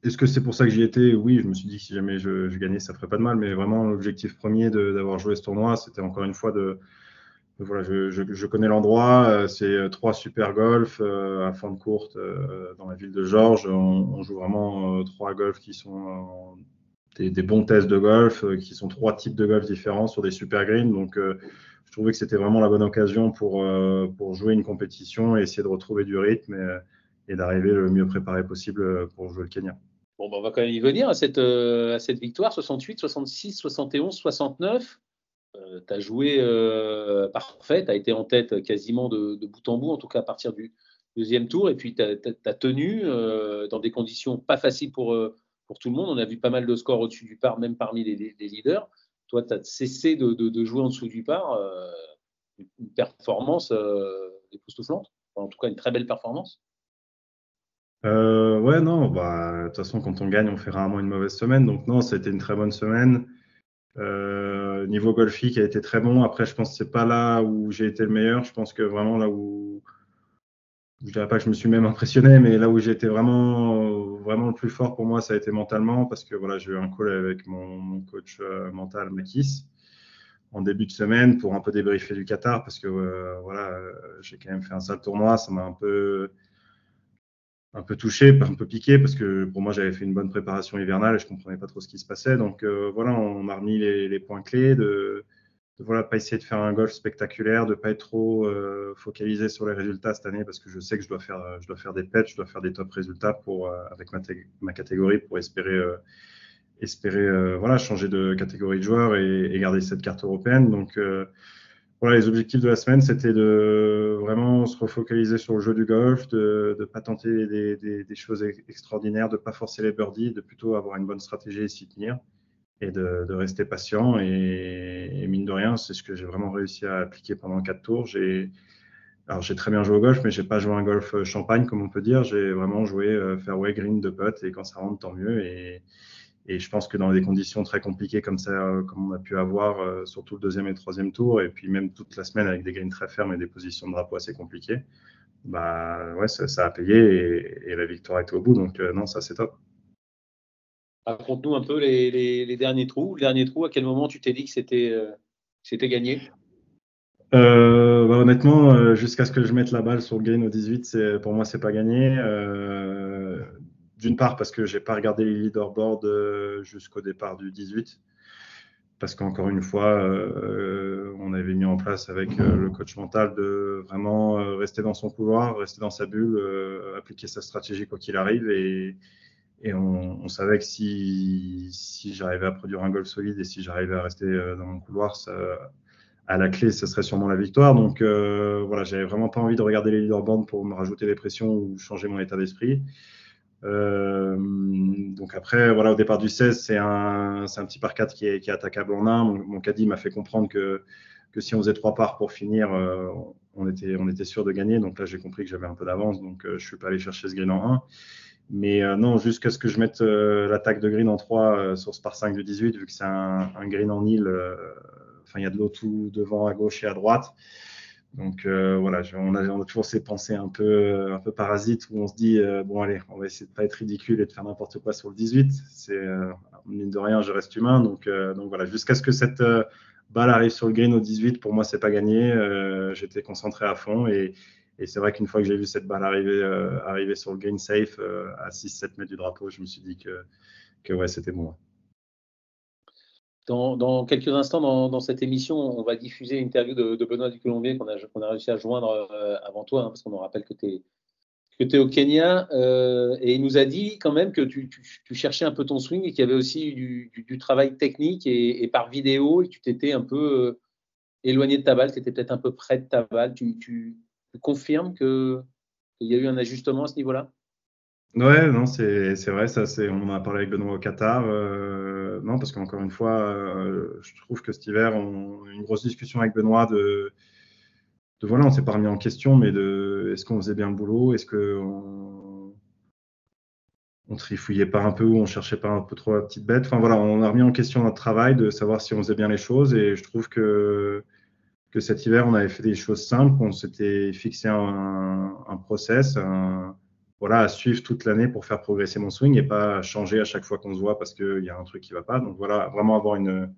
est-ce que c'est pour ça que j'y étais? Oui, je me suis dit que si jamais je, gagnais, ça ferait pas de mal. Mais vraiment, l'objectif premier d'avoir joué ce tournoi, c'était encore une fois de. Voilà, je, connais l'endroit. Euh, c'est euh, trois super golf euh, à fin de courte dans la ville de Georges. On, joue vraiment trois golfs qui sont des, bons tests de golf, qui sont trois types de golf différents sur des super greens. Donc, je trouvais que c'était vraiment la bonne occasion pour, pour jouer une compétition et essayer de retrouver du rythme et d'arriver le mieux préparé possible pour jouer le Kenya. Bon, ben, on va quand même y venir à cette, à cette victoire 68, 66, 71, 69. Tu as joué euh, parfait, tu as été en tête quasiment de, bout en bout, en tout cas à partir du deuxième tour. Et puis tu as, tenu euh, dans des conditions pas faciles pour, pour tout le monde. On a vu pas mal de scores au-dessus du par, même parmi les, leaders. Toi, tu as cessé de, de, jouer en dessous du par. une performance époustouflante, en tout cas une très belle performance. Euh, ouais, non, bah, de toute façon, quand on gagne, on fait rarement une mauvaise semaine. Donc, non, été une très bonne semaine. Euh, niveau golfique a été très bon. Après, je pense que c'est pas là où j'ai été le meilleur. Je pense que vraiment là où, je dirais pas que je me suis même impressionné, mais là où j'ai été vraiment, vraiment le plus fort pour moi, ça a été mentalement parce que voilà, j'ai eu un call avec mon, coach euh, mental, Makis, en début de semaine pour un peu débriefer du Qatar parce que voilà, j'ai quand même fait un sale tournoi. Ça m'a un peu, un peu touché, un peu piqué, parce que pour moi, j'avais fait une bonne préparation hivernale et je comprenais pas trop ce qui se passait. Donc euh, voilà, on a remis les, points clés, de, de, voilà, pas essayer de faire un golf spectaculaire, de pas être trop euh, focalisé sur les résultats cette année, parce que je sais que je dois faire, je dois faire des pets, je dois faire des top résultats pour, euh, avec ma, catégorie pour espérer, espérer voilà, changer de catégorie de joueur et, et garder cette carte européenne. Donc voilà, les objectifs de la semaine, c'était de vraiment se refocaliser sur le jeu du golf, de ne pas tenter des, choses extraordinaires, de ne pas forcer les birdies, de plutôt avoir une bonne stratégie et s'y tenir et de, rester patient. Et, mine de rien, c'est ce que j'ai vraiment réussi à appliquer pendant quatre tours. J'ai alors j'ai très bien joué au golf, mais j'ai pas joué un golf champagne comme on peut dire. J'ai vraiment joué euh, fairway, green, de putt et quand ça rentre tant mieux. Et, et je pense que dans des conditions très compliquées comme ça, euh, comme on a pu avoir, euh, surtout le deuxième et le troisième tour, et puis même toute la semaine avec des greens très fermes et des positions de drapeau assez compliquées, bah ouais, ça, a payé et, la victoire était au bout. Donc euh, non, ça c'est top. Raconte-nous un peu les, derniers trous. Le dernier trou, à quel moment tu t'es dit que c'était gagné? Bah, honnêtement, jusqu'à ce que je mette la balle sur le green au 18, pour moi, c'est pas gagné d'une part parce que j'ai pas regardé les leaderboards euh, jusqu'au départ du 18, parce qu'encore une fois, euh, on avait mis en place avec euh, le coach mental de vraiment rester dans son couloir, rester dans sa bulle, appliquer sa stratégie quoi qu'il arrive, et, on, savait que si, j'arrivais à produire un golf solide et si j'arrivais à rester dans mon couloir, à la clé, ce serait sûrement la victoire. Donc voilà, j'avais vraiment pas envie de regarder les leaderboards pour me rajouter des pressions ou changer mon état d'esprit. Euh, donc après, voilà, au départ du 16, c'est un, un, petit par 4 qui est, qui est, attaquable en 1. Mon, mon caddie m'a fait comprendre que, que, si on faisait trois parts pour finir, euh, on, était, on était sûr de gagner. Donc là, j'ai compris que j'avais un peu d'avance, donc euh, je suis pas allé chercher ce green en 1. Mais non, jusqu'à ce que je mette l'attaque de green en 3 sur ce par 5 du 18, vu que c'est un, un, green en île, enfin, il y a de l'eau tout devant, à gauche et à droite. Donc euh, voilà, on a, toujours ces pensées un peu, euh, un peu parasites où on se dit euh, bon allez, on va essayer de pas être ridicule et de faire n'importe quoi sur le 18. C'est mine de rien, je reste humain, donc donc voilà, jusqu'à ce que cette balle arrive sur le green au 18, pour moi c'est pas gagné. J'étais concentré à fond et, Et c'est vrai qu'une fois que j'ai vu cette balle arriver, arriver sur le green safe à 6-7 mètres du drapeau, je me suis dit que, que ouais, c'était moi. Dans, quelques instants, dans, cette émission, on va diffuser l'interview de, Benoît Ducolombier qu'on a, a réussi à joindre avant toi, hein, parce qu'on nous rappelle que tu es, que tu es au Kenya. et il nous a dit quand même que tu, cherchais un peu ton swing et qu'il y avait aussi du, travail technique et, par vidéo et tu t'étais un peu éloigné de ta balle, tu étais peut-être un peu près de ta balle. Tu, confirmes qu'il y a eu un ajustement à ce niveau-là? Ouais, non, c'est vrai, ça, on en a parlé avec Benoît au Qatar. Euh, non, parce qu'encore une fois, euh, je trouve que cet hiver, on a eu une grosse discussion avec Benoît de, de voilà, on s'est pas remis en question, mais de est-ce qu'on faisait bien le boulot, est-ce qu'on on trifouillait pas un peu ou on cherchait pas un peu trop la petite bête. Enfin voilà, on a remis en question notre travail de savoir si on faisait bien les choses et je trouve que que cet hiver, on avait fait des choses simples, on s'était fixé un, un process, un, voilà, à suivre toute l'année pour faire progresser mon swing et pas changer à chaque fois qu'on se voit parce qu'il y a un truc qui va pas. Donc voilà, vraiment avoir une,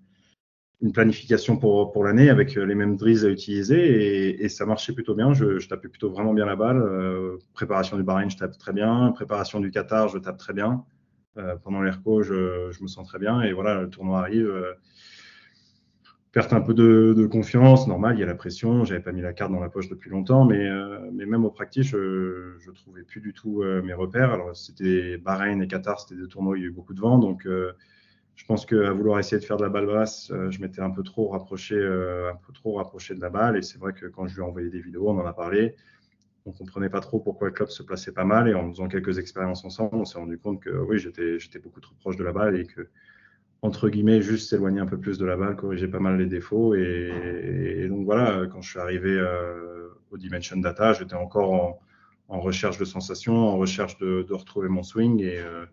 planification pour, l'année avec les mêmes drills à utiliser et, ça marchait plutôt bien. Je, je, tapais plutôt vraiment bien la balle. Euh, préparation du Bahreïn, je tape très bien. Préparation du Qatar, je tape très bien. Euh, pendant l'ERCO, je, je, me sens très bien. Et voilà, le tournoi arrive. Euh, perte un peu de, confiance, normal, il y a la pression, j'avais pas mis la carte dans la poche depuis longtemps, mais, euh, même au practice, je, je trouvais plus du tout euh, mes repères. Alors c'était Bahreïn et Qatar, c'était des tournois où il y a eu beaucoup de vent, donc euh, je pense qu'à vouloir essayer de faire de la balle basse, je m'étais un peu trop rapproché, un peu trop rapproché de la balle, et c'est vrai que quand je lui ai envoyé des vidéos, on en a parlé, on comprenait pas trop pourquoi le club se plaçait pas mal, et en faisant quelques expériences ensemble, on s'est rendu compte que oui, j'étais beaucoup trop proche de la balle et que entre guillemets, juste s'éloigner un peu plus de la balle, corriger pas mal les défauts. Et, donc voilà, quand je suis arrivé euh, au Dimension Data, j'étais encore en, recherche de sensations, en recherche de, retrouver mon swing. Et, euh,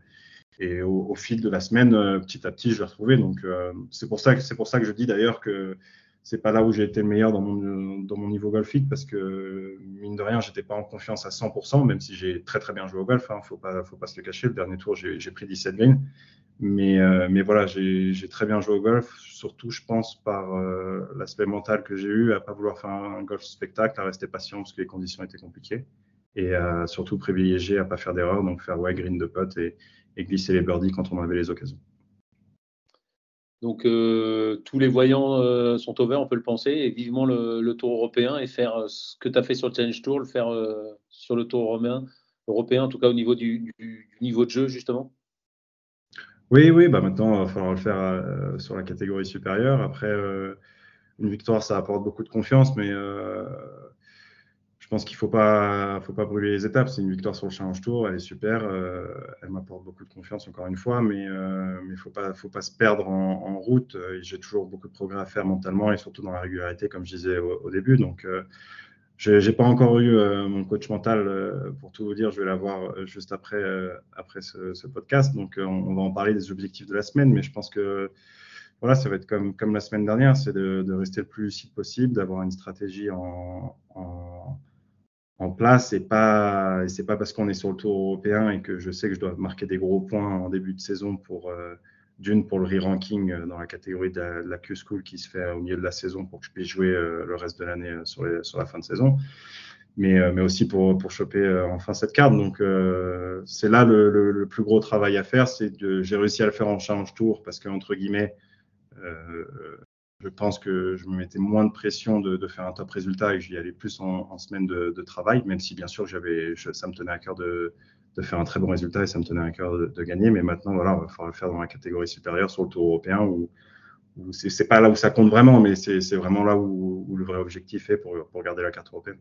et au, fil de la semaine, euh, petit à petit, je l'ai retrouvé. Donc c'est pour ça que pour ça que je dis d'ailleurs que c'est pas là où j'ai été le meilleur dans mon, dans mon niveau golfique parce que mine de rien, j'étais pas en confiance à 100%, même si j'ai très très bien joué au golf. Hein, faut pas faut pas se le cacher. Le dernier tour, j'ai pris 17 greens. Mais, euh, mais voilà, j'ai très bien joué au golf, surtout, je pense, par euh, l'aspect mental que j'ai eu, à pas vouloir faire un golf spectacle, à rester patient parce que les conditions étaient compliquées, et surtout privilégier à pas faire d'erreur, donc faire ouais, green de pote et, glisser les birdies quand on avait les occasions. Donc euh, tous les voyants sont au vert, on peut le penser, et vivement le, tour européen et faire ce que tu as fait sur le Challenge Tour, le faire sur le tour européen, européen, en tout cas au niveau du niveau de jeu, justement oui, oui, bah maintenant, il va falloir le faire euh, sur la catégorie supérieure. Après, euh, une victoire, ça apporte beaucoup de confiance, mais euh, je pense qu'il ne faut pas, faut pas brûler les étapes. C'est une victoire sur le Challenge Tour, elle est super, elle m'apporte beaucoup de confiance, encore une fois, mais il ne faut pas, faut pas se perdre en, route. J'ai toujours beaucoup de progrès à faire mentalement et surtout dans la régularité, comme je disais au, au début. Donc, je n'ai pas encore eu euh, mon coach mental, euh, pour tout vous dire, je vais l'avoir euh, juste après, après ce, podcast. Donc, on, va en parler des objectifs de la semaine, mais je pense que voilà, ça va être comme, comme la semaine dernière, c'est de, rester le plus lucide possible, d'avoir une stratégie en, en, en place et pas, et c'est pas parce qu'on est sur le tour européen et que je sais que je dois marquer des gros points en début de saison pour d'une pour le re-ranking euh, dans la catégorie de la, Q-School qui se fait au milieu de la saison pour que je puisse jouer euh, le reste de l'année euh, sur, la fin de saison, mais, aussi pour, pour choper enfin cette carte. Donc c'est là le, plus gros travail à faire, c'est j'ai réussi à le faire en challenge tour parce que entre guillemets je pense que je me mettais moins de pression de, faire un top résultat et que j'y allais plus en, semaine de, travail, même si bien sûr ça me tenait à cœur de, de faire un très bon résultat et ça me tenait à cœur de, gagner. Mais maintenant, voilà, on va falloir le faire dans la catégorie supérieure sur le tour européen où, où c'est pas là où ça compte vraiment, mais c'est vraiment là où, le vrai objectif est pour, pour garder la carte européenne.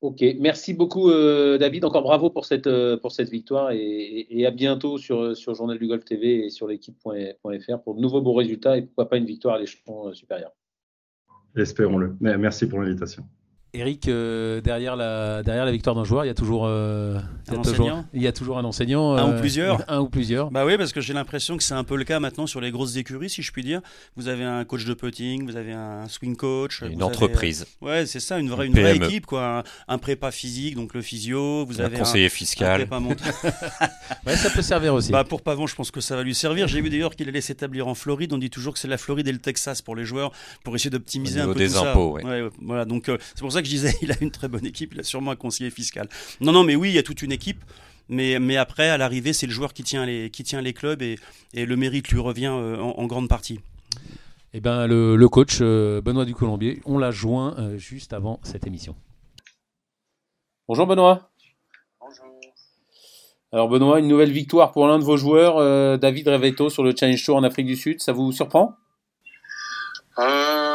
Ok, merci beaucoup euh, David. Encore bravo pour cette, euh, pour cette victoire et, à bientôt sur, sur Journal du Golf TV et sur l'équipe.fr pour de nouveaux beaux résultats et pourquoi pas une victoire à l'échelon euh, supérieur. Espérons-le. Merci pour l'invitation. Eric, euh, derrière, la, derrière la victoire d'un joueur, il y a toujours, euh, il, y a un toujours il y a toujours un enseignant. un ou euh, plusieurs. Un ou plusieurs. Bah oui, parce que j'ai l'impression que c'est un peu le cas maintenant sur les grosses écuries, si je puis dire. Vous avez un coach de putting, vous avez un swing coach. Une entreprise. ouais, c'est ça, une vraie, une vraie équipe, quoi. Un, prépa physique, donc le physio. Vous un avez conseiller fiscal. Un ouais, ça peut servir aussi. Bah, pour Pavon, je pense que ça va lui servir. J'ai vu d'ailleurs qu'il allait s'établir en Floride. On dit toujours que c'est la Floride et le Texas pour les joueurs, pour essayer d'optimiser un peu des tout impôts, ça. Ouais. voilà, donc c'est pour ça ça que je disais, il a une très bonne équipe, il a sûrement un conseiller fiscal. Non, non, mais oui, il y a toute une équipe. Mais, mais après, à l'arrivée, c'est le joueur qui tient les, qui tient les clubs et, et le mérite lui revient en, grande partie. Eh ben, le, le coach Benoît Ducolombier, on l'a joint juste avant cette émission. Bonjour Benoît. Alors Benoît, une nouvelle victoire pour l'un de vos joueurs, euh, David Reveto, sur le Challenge Tour en Afrique du Sud. Ça vous surprend? Euh,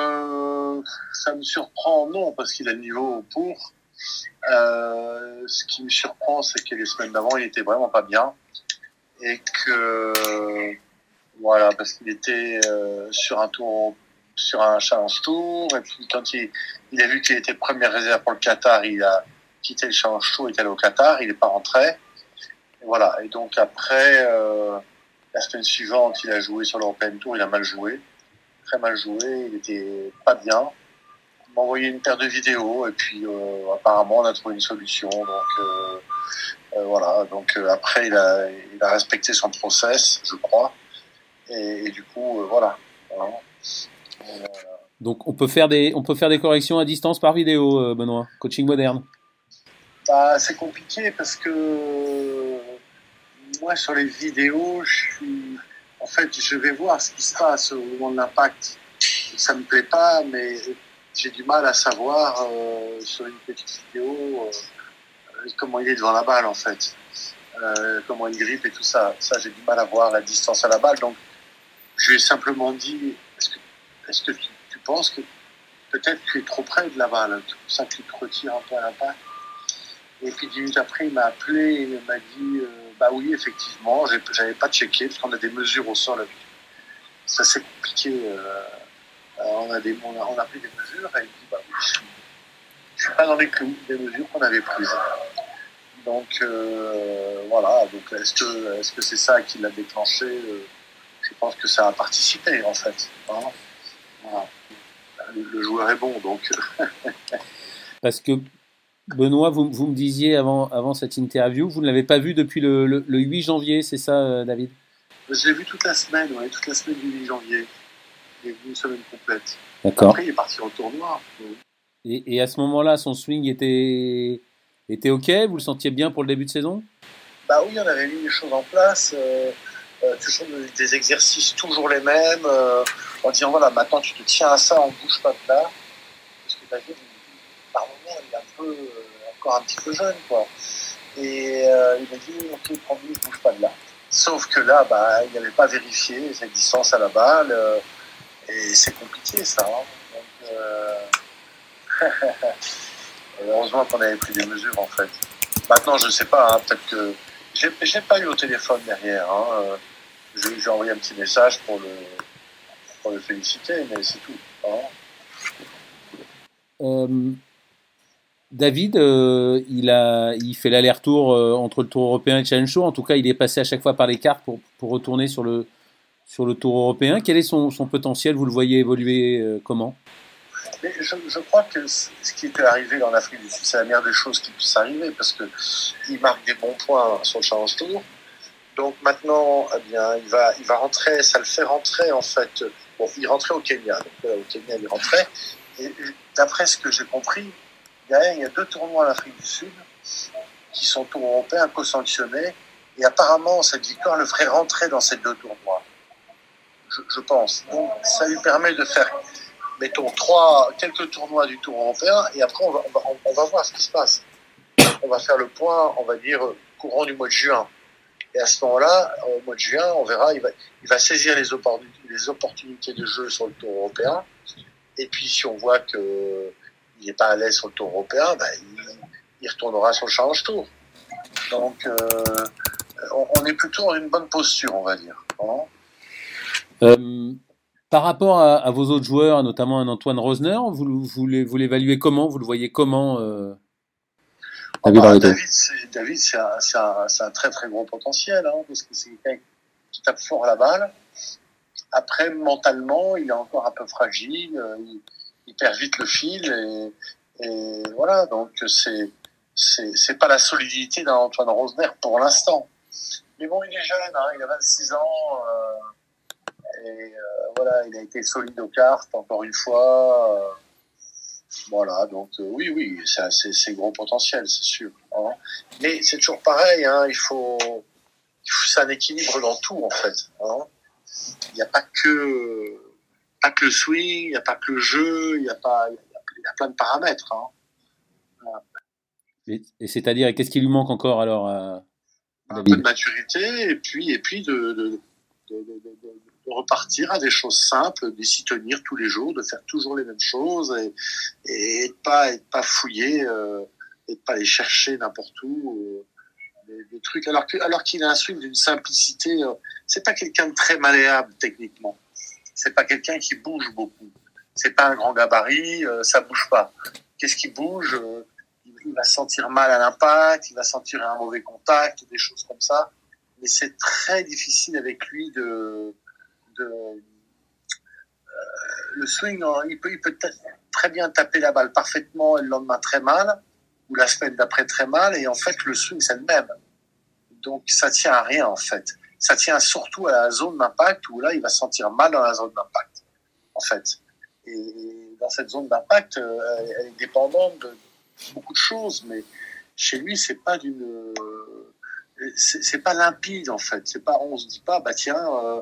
Ça me surprend non, parce qu'il a le niveau pour. Euh, ce qui me surprend, c'est que les semaines d'avant, il était vraiment pas bien. Et que, voilà, parce qu'il était sur un tour, sur un Challenge Tour. Et puis quand il, il a vu qu'il était première réserve pour le Qatar, il a quitté le Challenge Tour, il est allé au Qatar, il n'est pas rentré voilà. Et donc après, euh, la semaine suivante, il a joué sur l'European Tour, il a mal joué, très mal joué, il était pas bien. Envoyé une paire de vidéos et puis euh, apparemment on a trouvé une solution. Donc euh, euh voilà. Donc après, il a, il a respecté son process, je crois. Et, et du coup, voilà. voilà. Donc on peut faire des on peut faire des corrections à distance par vidéo, Benoît. Coaching moderne. Bah, c'est compliqué parce que moi, sur les vidéos, je suis... en fait, je vais voir ce qui se passe au moment de l'impact. Ça me plaît pas, mais j'ai du mal à savoir euh, sur une petite vidéo euh, comment il est devant la balle, en fait. Euh, comment il grippe et tout ça. Ça, j'ai du mal à voir la distance à la balle. Donc, je lui ai simplement dit est-ce que, tu, penses que peut-être tu es trop près de la balle C'est pour ça que tu te retires un peu à l'impact et puis dix minutes après, il m'a appelé et il m'a dit Bah oui, effectivement, j'avais pas checké parce qu'on a des mesures au sol. Ça c'est compliqué. Euh, euh, on, a des, on, a, pris des mesures et il dit Bah oui, je, je suis pas dans les clous des mesures qu'on avait prises. Donc voilà, donc est-ce que est-ce que c'est ça qui l'a déclenché Je pense que ça a participé en fait. Hein. le, le, joueur est bon donc. Parce que Benoît, vous, vous, me disiez avant, avant cette interview, vous ne l'avez pas vu depuis le, le, 8 janvier, c'est ça, euh, David? Je l'ai vu toute la semaine, ouais, toute la semaine du 8 janvier. Il est venu une semaine complète. D'accord. Après, il est parti en tournoi. Et, et, à ce moment-là, son swing était, était OK? Vous le sentiez bien pour le début de saison? Bah oui, on avait mis les choses en place. Euh, euh, toujours des exercices toujours les mêmes, euh, en disant voilà, maintenant tu te tiens à ça, on ne bouge pas de là. Parce que David, par moment, il est un peu, euh, encore un petit peu jeune, quoi. Et euh, il m'a dit, ok, prends-le, ne bouge pas de là. Sauf que là, bah, il n'avait pas vérifié cette distance à la balle, et c'est compliqué, ça. Hein. Euh... heureusement qu'on avait pris des mesures, en fait. Maintenant, je sais pas, hein, peut-être que j'ai pas eu au téléphone derrière. Hein. J'ai envoyé un petit message pour le, féliciter, mais c'est tout. Euh, David, euh, il, fait l'aller-retour entre le Tour européen et le Challenge Tour. En tout cas, il est passé à chaque fois par les cartes pour retourner sur le, sur le Tour européen. Quel est son, potentiel? Vous le voyez évoluer euh, comment? Mais je, crois que ce qui était arrivé dans l'Afrique du Sud, c'est la meilleure des choses qui puisse arriver parce qu'il marque des bons points sur le Challenge Tour. Donc maintenant, eh bien, il va, il va rentrer, ça le fait rentrer en fait. Bon, il rentrait au Kenya, donc au Kenya, il rentrait. Et d'après ce que j'ai compris, il y a deux tournois en Afrique du Sud qui sont tours européens co-sanctionnés. Et apparemment, cette victoire le ferait rentrer dans ces deux tournois. Je, pense. Donc, ça lui permet de faire, mettons, trois, quelques tournois du tour européen. Et après, on va, on va, on va voir ce qui se passe. On va faire le point, on va dire, courant du mois de juin. Et à ce moment-là, au mois de juin, on verra, il va, il va saisir les opportunités, de jeu sur le tour européen. Et puis, si on voit que il n'est pas à l'aise sur le tour européen, ben, il, il, retournera sur le Challenge Tour. Donc, euh, on, on, est plutôt dans une bonne posture, on va dire. Hein euh, par rapport à, à, vos autres joueurs, notamment un Antoine Rosner, vous, vous, vous l'évaluez comment? Vous le voyez comment euh, oh bah, David, David c'est un, un, un, très très gros potentiel, hein, parce que c'est quelqu'un qui tape fort la balle. Après, mentalement, il est encore un peu fragile. Euh, il, il perd vite le fil et, et voilà donc c'est c'est pas la solidité d'un Antoine Rosner pour l'instant mais bon il est jeune hein, il a 26 ans euh, et euh, voilà il a été solide aux cartes encore une fois euh, Voilà, donc oui, oui, c'est gros potentiel, c'est sûr. Hein. Mais c'est toujours pareil, hein, il faut, c'est un équilibre dans tout en fait. Hein. Il n'y a pas que, pas que le swing, il n'y a pas que le jeu, il y a pas, il y a plein de paramètres. Et, c'est-à-dire, qu'est-ce qui lui manque encore alors Un peu de maturité et puis, et puis de, de, repartir à des choses simples, d'y s'y tenir tous les jours, de faire toujours les mêmes choses et, et, de pas, et pas fouiller euh, et de pas aller chercher n'importe où. Euh, des, trucs alors que, alors qu'il a un d'une simplicité euh, c'est pas quelqu'un de très malléable techniquement c'est pas quelqu'un qui bouge beaucoup c'est pas un grand gabarit euh, ça bouge pas qu'est-ce qui bouge il va sentir mal à l'impact, il va sentir un mauvais contact, des choses comme ça. Mais c'est très difficile avec lui de, euh, le swing. Il peut, il peut très bien taper la balle parfaitement et le lendemain très mal, ou la semaine d'après très mal, et en fait le swing c'est le même. Donc ça tient à rien en fait. Ça tient surtout à la zone d'impact où là il va sentir mal dans la zone d'impact en fait. Et dans cette zone d'impact, euh, elle est dépendante de, beaucoup de choses, mais chez lui, c'est pas d'une, c'est pas limpide en fait. C'est pas, on se dit pas, bah tiens, euh,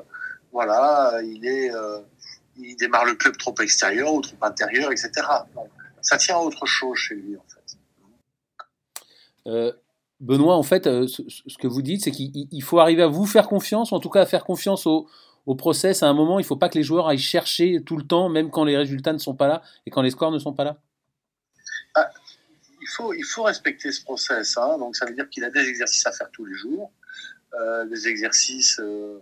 voilà, il est, euh, il démarre le club trop extérieur ou trop intérieur, etc. ça tient à autre chose chez lui en fait. Euh, Benoît, en fait, ce, que vous dites, c'est qu'il faut arriver à vous faire confiance, ou en tout cas à faire confiance au, au process. À un moment, il ne faut pas que les joueurs aillent chercher tout le temps, même quand les résultats ne sont pas là et quand les scores ne sont pas là. Ah, il faut, il faut respecter ce process. Hein. Donc, ça veut dire qu'il a des exercices à faire tous les jours, euh, des exercices euh,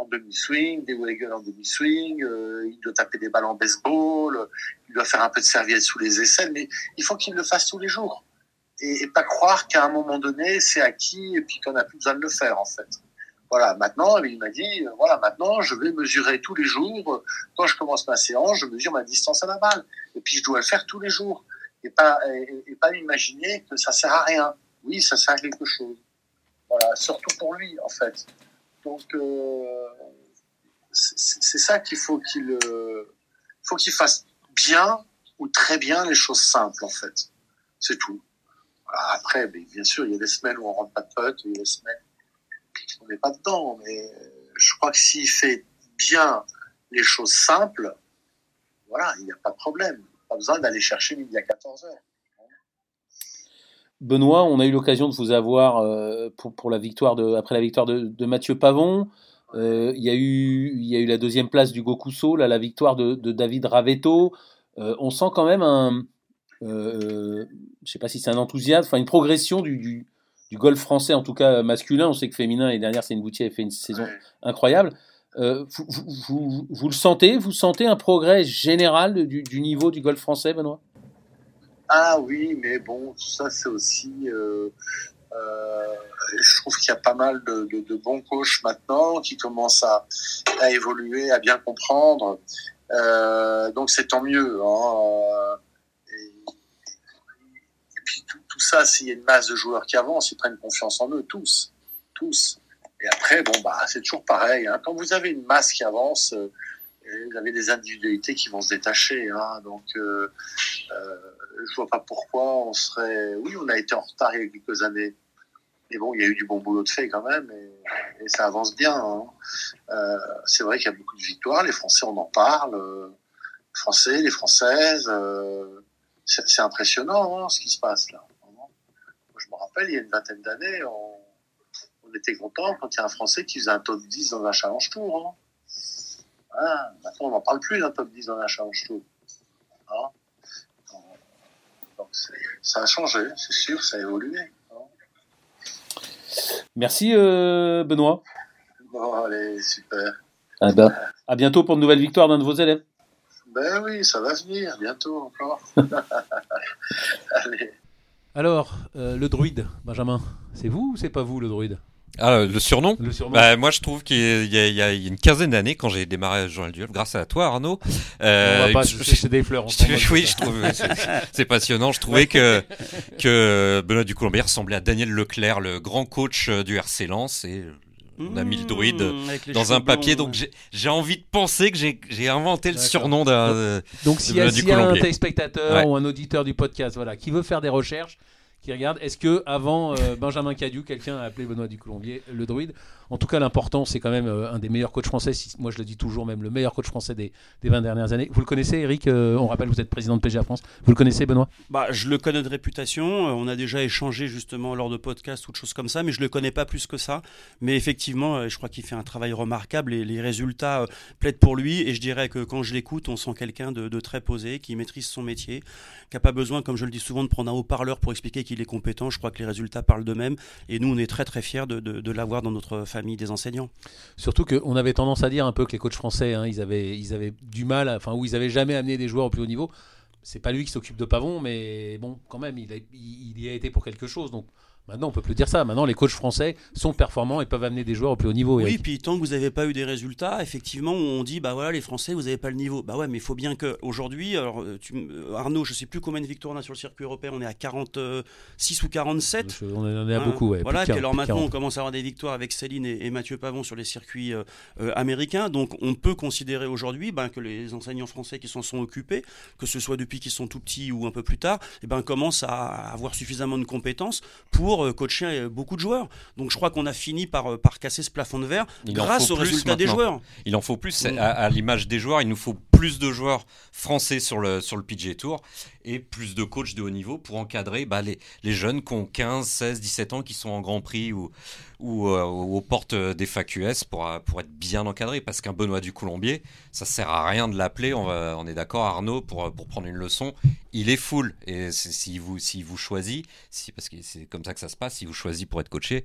en demi-swing, des wagons en demi-swing, euh, il doit taper des balles en baseball, il doit faire un peu de serviette sous les aisselles, mais il faut qu'il le fasse tous les jours. Et, et pas croire qu'à un moment donné, c'est acquis et puis qu'on n'a plus besoin de le faire, en fait. Voilà, maintenant, il m'a dit, euh, voilà, maintenant, je vais mesurer tous les jours. Quand je commence ma séance, je mesure ma distance à la balle. Et puis, je dois le faire tous les jours et pas, et, pas imaginer que ça sert à rien. Oui, ça sert à quelque chose. Voilà, surtout pour lui, en fait. Donc, euh, c'est ça qu'il faut qu'il euh, faut qu'il fasse bien ou très bien les choses simples, en fait. C'est tout. Après, bien sûr, il y a des semaines où on rentre pas de pote, il y a des semaines où on n'est pas dedans, mais je crois que s'il fait bien les choses simples, voilà, il n'y a pas de problème pas besoin d'aller chercher midi à 14 heures. Benoît, on a eu l'occasion de vous avoir euh, pour, la victoire après la victoire de Mathieu Pavon. Euh, il, y a eu, il y a eu la deuxième place du Gokuso, là, la victoire de, de David Ravetto. Euh, on sent quand même un, je sais pas si c'est un enthousiasme, enfin une progression du, du, du, golf français, en tout cas masculin. On sait que féminin, l'année dernière, c'est une boutique, a fait une saison incroyable. Euh, vous, vous, le sentez? Vous sentez un progrès général du, niveau du golf français, Benoît? Ah oui, mais bon, ça c'est aussi... Euh, euh, je trouve qu'il y a pas mal de, bons coachs maintenant qui commencent à, évoluer, à bien comprendre. donc c'est tant mieux. Hein. Et, puis tout, ça, s'il y a une masse de joueurs qui avancent, ils prennent confiance en eux, tous. Tous. Et après, bon, bah, c'est toujours pareil. Hein. Quand vous avez une masse qui avance, vous avez des individualités qui vont se détacher. Hein. Donc, euh, euh, je vois pas pourquoi on serait. Oui, on a été en retard il y a quelques années. Mais bon, il y a eu du bon boulot de fait quand même, et, ça avance bien. Hein. Euh, c'est vrai qu'il y a beaucoup de victoires. Les Français, on en parle. Les Français, les Françaises. C'est impressionnant hein, ce qui se passe là. Je me rappelle, il y a une vingtaine d'années, on était content quand il y a un Français qui faisait un top 10 dans un challenge tour. Maintenant, on n'en parle plus d'un top 10 dans un challenge tour. Hein. Donc, ça a changé, c'est sûr, ça a évolué. Hein. Merci euh, Benoît. Bon, allez, super. Ah ben, à bientôt pour une nouvelle victoire d'un de vos élèves. Ben oui, ça va venir, bientôt encore. allez. Alors, euh, le druide, Benjamin, c'est vous ou c'est pas vous le druide? Ah, le surnom, Bah, Moi, je trouve qu'il y, y, a une quinzaine d'années, quand j'ai démarré Journal du Golf, grâce à toi, Arnaud. Euh, on va pas je, des fleurs. oui, je trouve c'est passionnant. Je trouvais que, que Benoît Ducoulombier ressemblait à Daniel Leclerc, le grand coach euh, du RC Lens. Et on a mis le druide mmh, dans un papier. donc j'ai envie de penser que j'ai inventé le surnom d'un. Donc s'il y a, un téléspectateur ou un auditeur du podcast voilà, qui veut faire des recherches, qui regarde, est-ce que avant euh, Benjamin Cadieu, quelqu'un a appelé Benoît Ducoulombier le druide? En tout cas, l'important, c'est quand même euh, un des meilleurs coachs français. moi, je le dis toujours, même le meilleur coach français des, 20 dernières années. Vous le connaissez, Eric euh, On rappelle, vous êtes président de PGA France. Vous le connaissez, Benoît? Bah, Je le connais de réputation. Euh, on a déjà échangé justement lors de podcasts ou de choses comme ça, mais je ne le connais pas plus que ça. Mais effectivement, je crois qu'il fait un travail remarquable et les résultats plaident pour lui. Et je dirais que quand je l'écoute, on sent quelqu'un de, très posé, qui maîtrise son métier, qui n'a pas besoin, comme je le dis souvent, de prendre un haut-parleur pour expliquer qu'il est compétent. Je crois que les résultats parlent d'eux-mêmes. Et nous, on est très très fiers de, de l'avoir dans notre famille des enseignants. Surtout qu'on avait tendance à dire un peu que les coachs français, hein, ils, avaient, ils avaient du mal, enfin, ou ils avaient jamais amené des joueurs au plus haut niveau. C'est pas lui qui s'occupe de Pavon, mais bon, quand même, il, il y a été pour quelque chose. Donc, Maintenant, on peut plus dire ça. Maintenant, les coachs français sont performants et peuvent amener des joueurs au plus haut niveau. Oui, puis tant que vous n'avez pas eu des résultats, effectivement, on dit bah voilà, les Français, vous n'avez pas le niveau. Bah ouais, mais il faut bien que aujourd'hui, alors euh, euh, Arnaud, je sais plus combien de victoires on a sur le circuit européen, on est à 46 ou 47. on en est à hein, beaucoup, ouais. Voilà, alors maintenant, on commence à avoir des victoires avec Céline et, Mathieu Pavon sur les circuits euh, américains. Donc, on peut considérer aujourd'hui ben, que les enseignants français qui s'en sont occupés, que ce soit depuis qu'ils sont tout petits ou un peu plus tard, eh ben, commencent à avoir suffisamment de compétences pour coacher beaucoup de joueurs. Donc je crois qu'on a fini par, euh, par casser ce plafond de verre grâce aux résultats des joueurs. Il en faut plus. Mm. À, l'image des joueurs, il nous faut plus de joueurs français sur le, sur le PGA Tour et plus de coachs de haut niveau pour encadrer bah, les, les, jeunes qui ont 15, 16, 17 ans qui sont en Grand Prix ou, ou, euh, aux portes des FAQS pour, pour être bien encadrés. Parce qu'un Benoît du Colombier, ça sert à rien de l'appeler. On, on est d'accord, Arnaud, pour, pour prendre une leçon. Il est full. Et s'il vous, si vous choisit, si, parce que c'est comme ça que ça se passe, s'il vous choisit pour être coaché,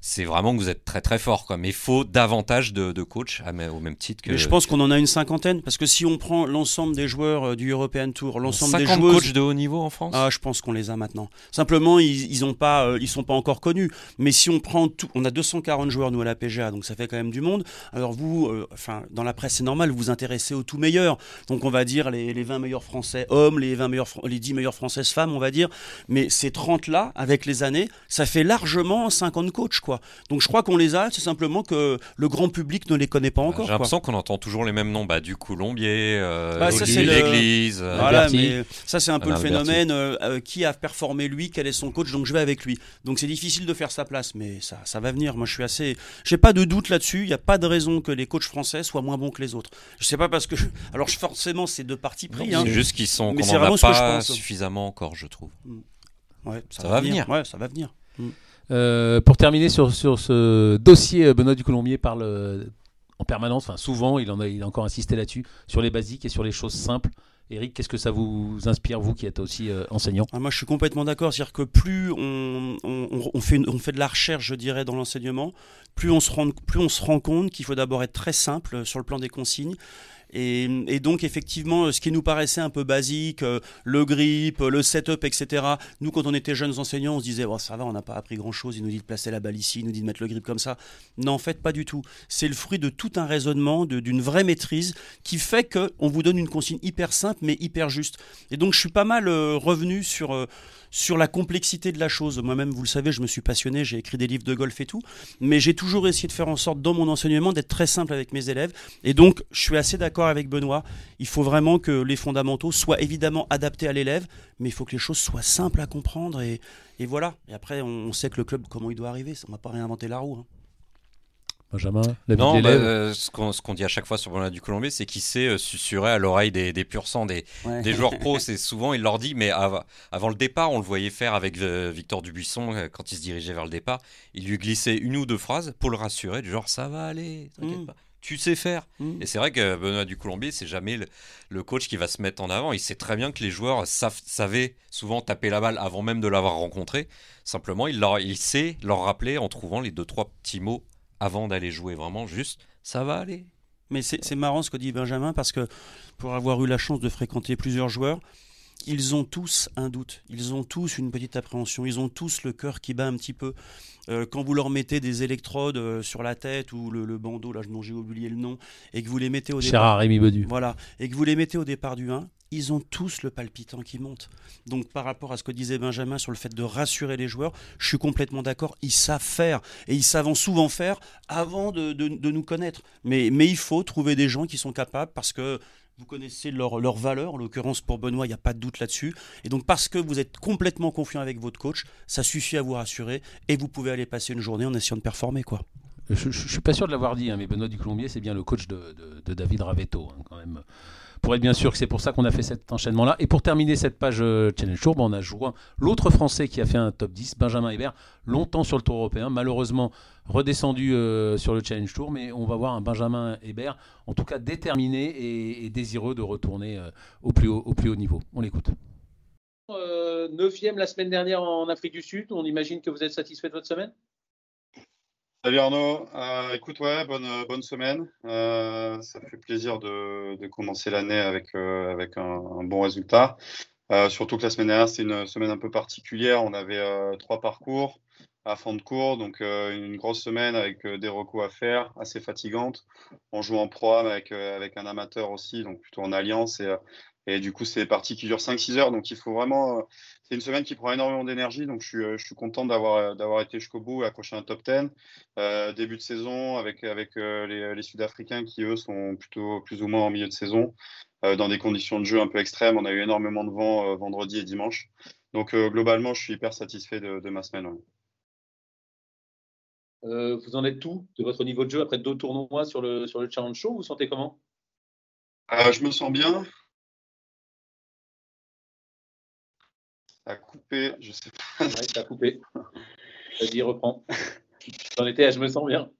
c'est vraiment que vous êtes très très fort. Quoi. Mais il faut davantage de, de coachs au même titre que. je pense qu'on en a une cinquantaine. Parce que si on prend l'ensemble des joueurs euh, du European Tour, l'ensemble des joueurs. Coachs de haut niveau en France Ah, je pense qu'on les a maintenant. Simplement, ils, ils ont pas, ils sont pas encore connus. Mais si on prend tout, on a 240 joueurs, nous, à la PGA, donc ça fait quand même du monde. Alors vous, euh, enfin, dans la presse, c'est normal, vous vous intéressez aux tout meilleurs. Donc on va dire les, les 20 meilleurs Français hommes, les, 20 meilleurs, les 10 meilleures Françaises femmes, on va dire. Mais ces 30-là, avec les années, ça fait largement 50 coachs, quoi. Donc je crois qu'on les a, c'est simplement que le grand public ne les connaît pas encore. J'ai l'impression qu'on entend toujours les mêmes noms, bah, du Colombier, euh, bah, l'église. Euh, voilà, mais ça c'est un peu le phénomène. Euh, qui a performé lui, quel est son coach, donc je vais avec lui. Donc c'est difficile de faire sa place, mais ça, ça va venir. Moi je suis assez. J'ai pas de doute là-dessus. Il n'y a pas de raison que les coachs français soient moins bons que les autres. Je sais pas parce que. Alors forcément, c'est deux parties pris. Hein. C'est juste qu'ils sont. Mais c'est vraiment ce que je pense. Suffisamment encore, je trouve. Mm. Ouais, ça, va, venir. Ouais, ça va venir. Mm. Euh, pour terminer sur, sur ce dossier, euh, Benoît Ducoulombier parle euh, en permanence, enfin souvent, il, en a, il a encore insisté là-dessus, sur les basiques et sur les choses simples. Eric, qu'est-ce que ça vous inspire, vous qui êtes aussi enseignant ah, Moi, je suis complètement d'accord. C'est-à-dire que plus on, fait, de la recherche, je dirais, dans l'enseignement, plus on se rend compte qu'il faut d'abord être très simple sur le plan des consignes et, donc effectivement, ce qui nous paraissait un peu basique, euh, le grip, le setup, etc. Nous, quand on était jeunes enseignants, on se disait, oh, ça va, on n'a pas appris grand-chose. Il nous dit de placer la balle ici, il nous dit de mettre le grip comme ça. Non, en fait, pas du tout. C'est le fruit de tout un raisonnement, d'une vraie maîtrise, qui fait qu'on vous donne une consigne hyper simple, mais hyper juste. Et donc, je suis pas mal euh, revenu sur... Sur la complexité de la chose. Moi-même, vous le savez, je me suis passionné, j'ai écrit des livres de golf et tout, mais j'ai toujours essayé de faire en sorte dans mon enseignement d'être très simple avec mes élèves. Et donc, je suis assez d'accord avec Benoît. Il faut vraiment que les fondamentaux soient évidemment adaptés à l'élève, mais il faut que les choses soient simples à comprendre et, voilà. Et après, on, sait que le club, comment il doit arriver. Ça ne va pas réinventer la roue. Hein. Benjamin Non, bah, euh, ce qu'on dit à chaque fois sur Bernard du Colombier, c'est qu'il sait euh, susurrer à l'oreille des, des pur sang des, des joueurs pros. C'est souvent, il leur dit, mais avant le départ, on le voyait faire avec euh, Victor Dubuisson quand il se dirigeait vers le départ. Il lui glissait une ou deux phrases pour le rassurer, du genre ça va aller, t'inquiète mm. pas tu sais faire. Mm. Et c'est vrai que Benoît du Colombier, c'est jamais le, coach qui va se mettre en avant. Il sait très bien que les joueurs savent, savaient souvent taper la balle avant même de l'avoir rencontré. Simplement, il, leur, il sait leur rappeler en trouvant les deux, trois petits mots avant d'aller jouer vraiment juste, ça va aller. Mais c'est marrant ce que dit Benjamin parce que pour avoir eu la chance de fréquenter plusieurs joueurs, ils ont tous un doute, ils ont tous une petite appréhension, ils ont tous le cœur qui bat un petit peu. Euh, quand vous leur mettez des électrodes euh, sur la tête ou le, bandeau, là dont j'ai oublié le nom, et que vous les mettez au départ, Rémi Bedu. Voilà, et que vous les mettez au départ du 1, ils ont tous le palpitant qui monte. Donc par rapport à ce que disait Benjamin sur le fait de rassurer les joueurs, je suis complètement d'accord, ils savent faire, et ils savent souvent faire avant de, nous connaître. Mais, mais il faut trouver des gens qui sont capables, parce que vous connaissez leur, leur valeur, en l'occurrence pour Benoît, il n'y a pas de doute là-dessus. Et donc parce que vous êtes complètement confiant avec votre coach, ça suffit à vous rassurer, et vous pouvez aller passer une journée en essayant de performer. quoi. Je ne suis pas sûr de l'avoir dit, hein, mais Benoît Ducolombier, c'est bien le coach de, de, David Ravetto, hein, quand même pour être bien sûr que c'est pour ça qu'on a fait cet enchaînement-là. Et pour terminer cette page euh, Challenge Tour, ben, on a joué l'autre Français qui a fait un top 10, Benjamin Hébert, longtemps sur le Tour européen, malheureusement redescendu euh, sur le Challenge Tour, mais on va voir un Benjamin Hébert, en tout cas déterminé et, désireux de retourner euh, au, plus haut, au plus haut niveau. On l'écoute. neuvième la semaine dernière en Afrique du Sud, on imagine que vous êtes satisfait de votre semaine? Salut Arnaud, euh, écoute ouais, bonne, bonne semaine. Euh, ça fait plaisir de, de commencer l'année avec, euh, avec un, bon résultat. surtout que la semaine dernière, c'est une semaine un peu particulière. On avait trois parcours à fond de cours, donc une grosse semaine avec des recours à faire, assez fatigante. On joue en pro avec, avec un amateur aussi, donc plutôt en alliance. Et, et du coup, c'est des parties qui durent 5-6 heures, donc il faut vraiment c'est une semaine qui prend énormément d'énergie, donc je suis, euh, je suis content d'avoir, euh, d'avoir été jusqu'au bout et accroché un top 10. Euh, début de saison avec, avec les, Sud-Africains qui, eux, sont plutôt plus ou moins en milieu de saison, dans des conditions de jeu un peu extrêmes. On a eu énormément de vent vendredi et dimanche. Donc, globalement, je suis hyper satisfait de ma semaine. Vous en êtes tout de votre niveau de jeu après deux tournois sur le, sur le Challenge Show? Vous vous sentez comment? Je me sens bien. Ça a coupé, je sais pas. Ouais, ça a coupé. Vas-y, reprends. J'en étais je me sens bien.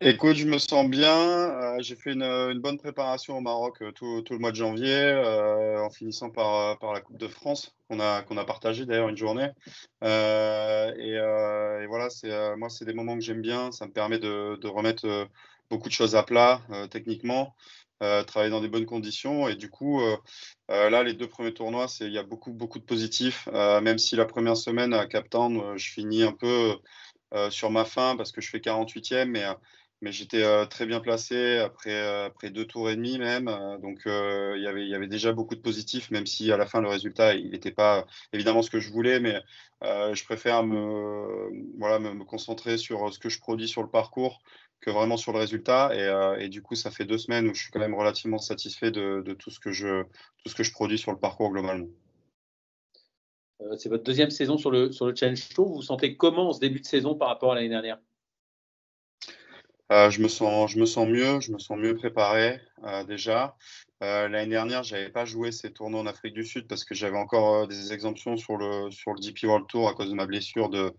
Écoute, je me sens bien. Euh, j'ai fait une, bonne préparation au Maroc euh, tout, le mois de janvier, euh, en finissant par, la Coupe de France, qu'on a, partagé d'ailleurs une journée. Et, voilà, c'est, moi, c'est des moments que j'aime bien. Ça me permet de, remettre beaucoup de choses à plat techniquement. Travailler dans des bonnes conditions. Et du coup, là, les deux premiers tournois, il y a beaucoup, beaucoup de positifs. même si la première semaine à Cap Town, je finis un peu sur ma fin parce que je fais 48e, mais mais j'étais très bien placé après, après deux tours et demi même. donc il y avait, il y avait déjà beaucoup de positifs, même si à la fin le résultat il n'était pas évidemment ce que je voulais, mais je préfère me, voilà, me, concentrer sur ce que je produis sur le parcours que vraiment sur le résultat. Euh, et, du coup, ça fait deux semaines où je suis quand même relativement satisfait de, tout, ce que je, tout ce que je produis sur le parcours globalement. Euh, c'est votre deuxième saison sur le, sur le Challenge Tour. Vous vous sentez comment en ce début de saison par rapport à l'année dernière? Euh, je, me sens, je me sens mieux, je me sens mieux préparé déjà. L'année dernière, je n'avais pas joué ces tournois en Afrique du Sud parce que j'avais encore des exemptions sur le, sur le DP World Tour à cause de ma blessure de,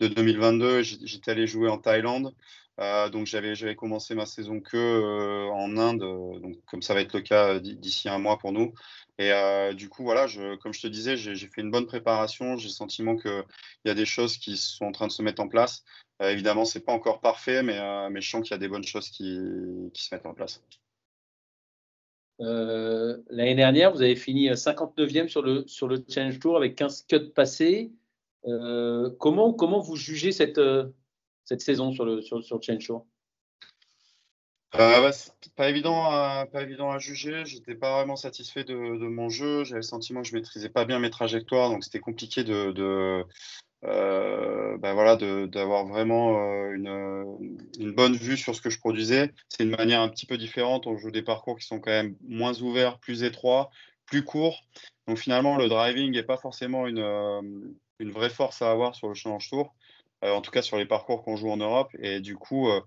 de 2022. J'étais allé jouer en Thaïlande. Euh, donc j'avais commencé ma saison que euh, en Inde, donc comme ça va être le cas d'ici un mois pour nous. Et euh, du coup voilà, comme je te disais, j'ai fait une bonne préparation. J'ai le sentiment qu'il y a des choses qui sont en train de se mettre en place. Évidemment, c'est pas encore parfait, mais, mais je sens qu'il y a des bonnes choses qui, qui se mettent en place. L'année dernière, vous avez fini 59e sur le, sur le Challenge Tour avec 15 cuts passés. comment, comment vous jugez cette, cette saison sur le, sur, sur Chain Show euh, pas évident, à, pas évident à juger. J'étais pas vraiment satisfait de, de mon jeu. J'avais le sentiment que je maîtrisais pas bien mes trajectoires, donc c'était compliqué de, de euh, bah voilà, d'avoir vraiment euh, une, une, bonne vue sur ce que je produisais. C'est une manière un petit peu différente. On joue des parcours qui sont quand même moins ouverts, plus étroits, plus courts. Donc finalement, le driving n'est pas forcément une, euh, une vraie force à avoir sur le challenge tour. Euh, en tout cas sur les parcours qu'on joue en Europe. Et du coup, euh,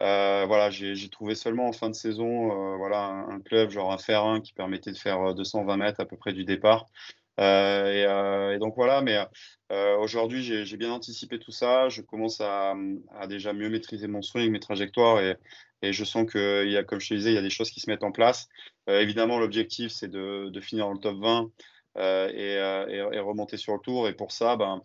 euh, voilà, j'ai trouvé seulement en fin de saison voilà, un, club, genre un fer 1 qui permettait de faire 220 mètres à peu près du départ. Et, donc voilà, mais aujourd'hui j'ai bien anticipé tout ça. Je commence à, déjà mieux maîtriser mon swing, mes trajectoires, et, et je sens qu'il y a, comme je te disais, il y a des choses qui se mettent en place. évidemment, l'objectif c'est de, de, finir dans le top 20 et, et, remonter sur le tour. Et pour ça, ben,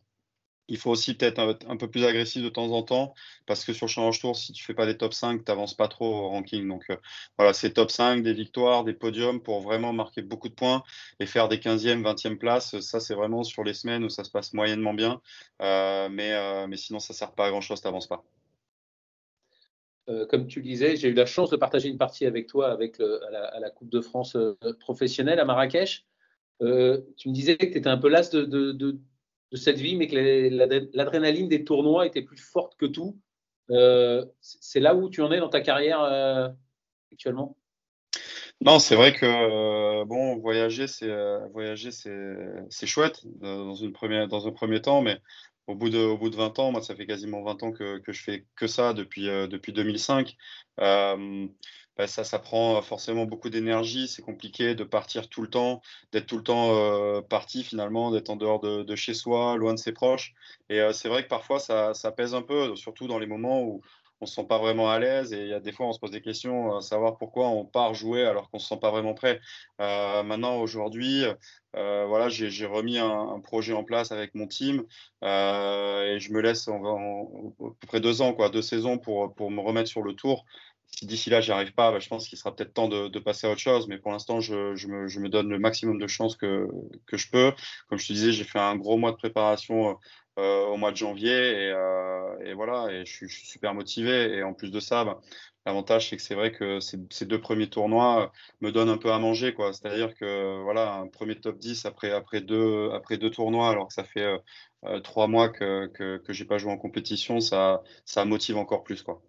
il faut aussi peut-être un, peu plus agressif de temps en temps, parce que sur Challenge Tour, si tu fais pas des top 5, tu n'avances pas trop au ranking. Donc euh, voilà, c'est top 5, des victoires, des podiums pour vraiment marquer beaucoup de points et faire des 15e, 20e places. Ça, c'est vraiment sur les semaines où ça se passe moyennement bien. Euh, mais, euh, mais sinon, ça ne sert pas à grand-chose, tu n'avances pas. comme tu le disais, j'ai eu la chance de partager une partie avec toi avec à, la, Coupe de France professionnelle à Marrakech. tu me disais que tu étais un peu las de, de cette vie, mais que l'adrénaline des tournois était plus forte que tout. Euh, c'est là où tu en es dans ta carrière euh, actuellement? Non, c'est vrai que euh, bon, voyager, c'est voyager, c'est chouette dans, une première, dans un premier temps, mais au bout de, au bout de 20 ans, moi, ça fait quasiment 20 ans que, que je fais que ça depuis, depuis 2005. Bah, ça, ça prend forcément beaucoup d'énergie. C'est compliqué de partir tout le temps, d'être tout le temps euh, parti finalement, d'être en dehors de, chez soi, loin de ses proches. Et euh, c'est vrai que parfois ça, ça, pèse un peu, surtout dans les moments où on ne se sent pas vraiment à l'aise. Et il y a des fois, on se pose des questions à savoir pourquoi on part jouer alors qu'on ne se sent pas vraiment prêt. Euh, maintenant, aujourd'hui, voilà, j'ai remis un, projet en place avec mon team et je me laisse va, à peu près deux ans, quoi, deux saisons pour, pour me remettre sur le tour si d'ici là, j'y arrive pas, bah, je pense qu'il sera peut-être temps de, passer à autre chose. Mais pour l'instant, je, me, donne le maximum de chances que, je peux. Comme je te disais, j'ai fait un gros mois de préparation euh, au mois de janvier et, euh, voilà, je, suis super motivé. Et en plus de ça, bah, l'avantage, c'est que c'est vrai que ces, deux premiers tournois me donnent un peu à manger. C'est-à-dire que voilà, un premier top 10 après, deux, tournois, alors que ça fait euh, trois mois que, je n'ai pas joué en compétition, ça, motive encore plus. Quoi.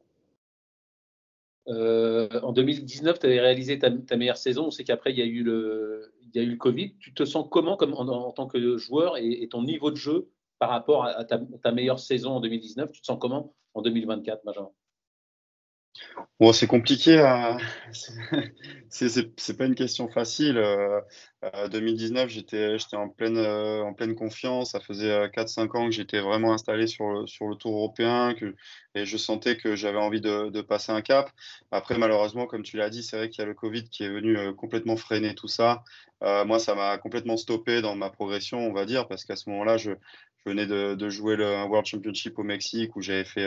Euh, en 2019, tu avais réalisé ta, meilleure saison. On sait qu'après, il y, a eu le, il eu le Covid. Tu te sens comment comme en, tant que joueur et, ton niveau de jeu par rapport à, ta, ta, meilleure saison en 2019 Tu te sens comment en 2024, Benjamin? Bon, c'est compliqué. Hein. C'est pas une question facile. 2019, euh, euh, j'étais en pleine euh, en pleine confiance. Ça faisait 4-5 ans que j'étais vraiment installé sur le, sur le tour européen et je sentais que j'avais envie de, passer un cap. Après, malheureusement, comme tu l'as dit, c'est vrai qu'il y a le Covid qui est venu complètement freiner tout ça. moi, ça m'a complètement stoppé dans ma progression, on va dire, parce qu'à ce moment-là, je, je venais de, jouer le World Championship au Mexique où j'avais fait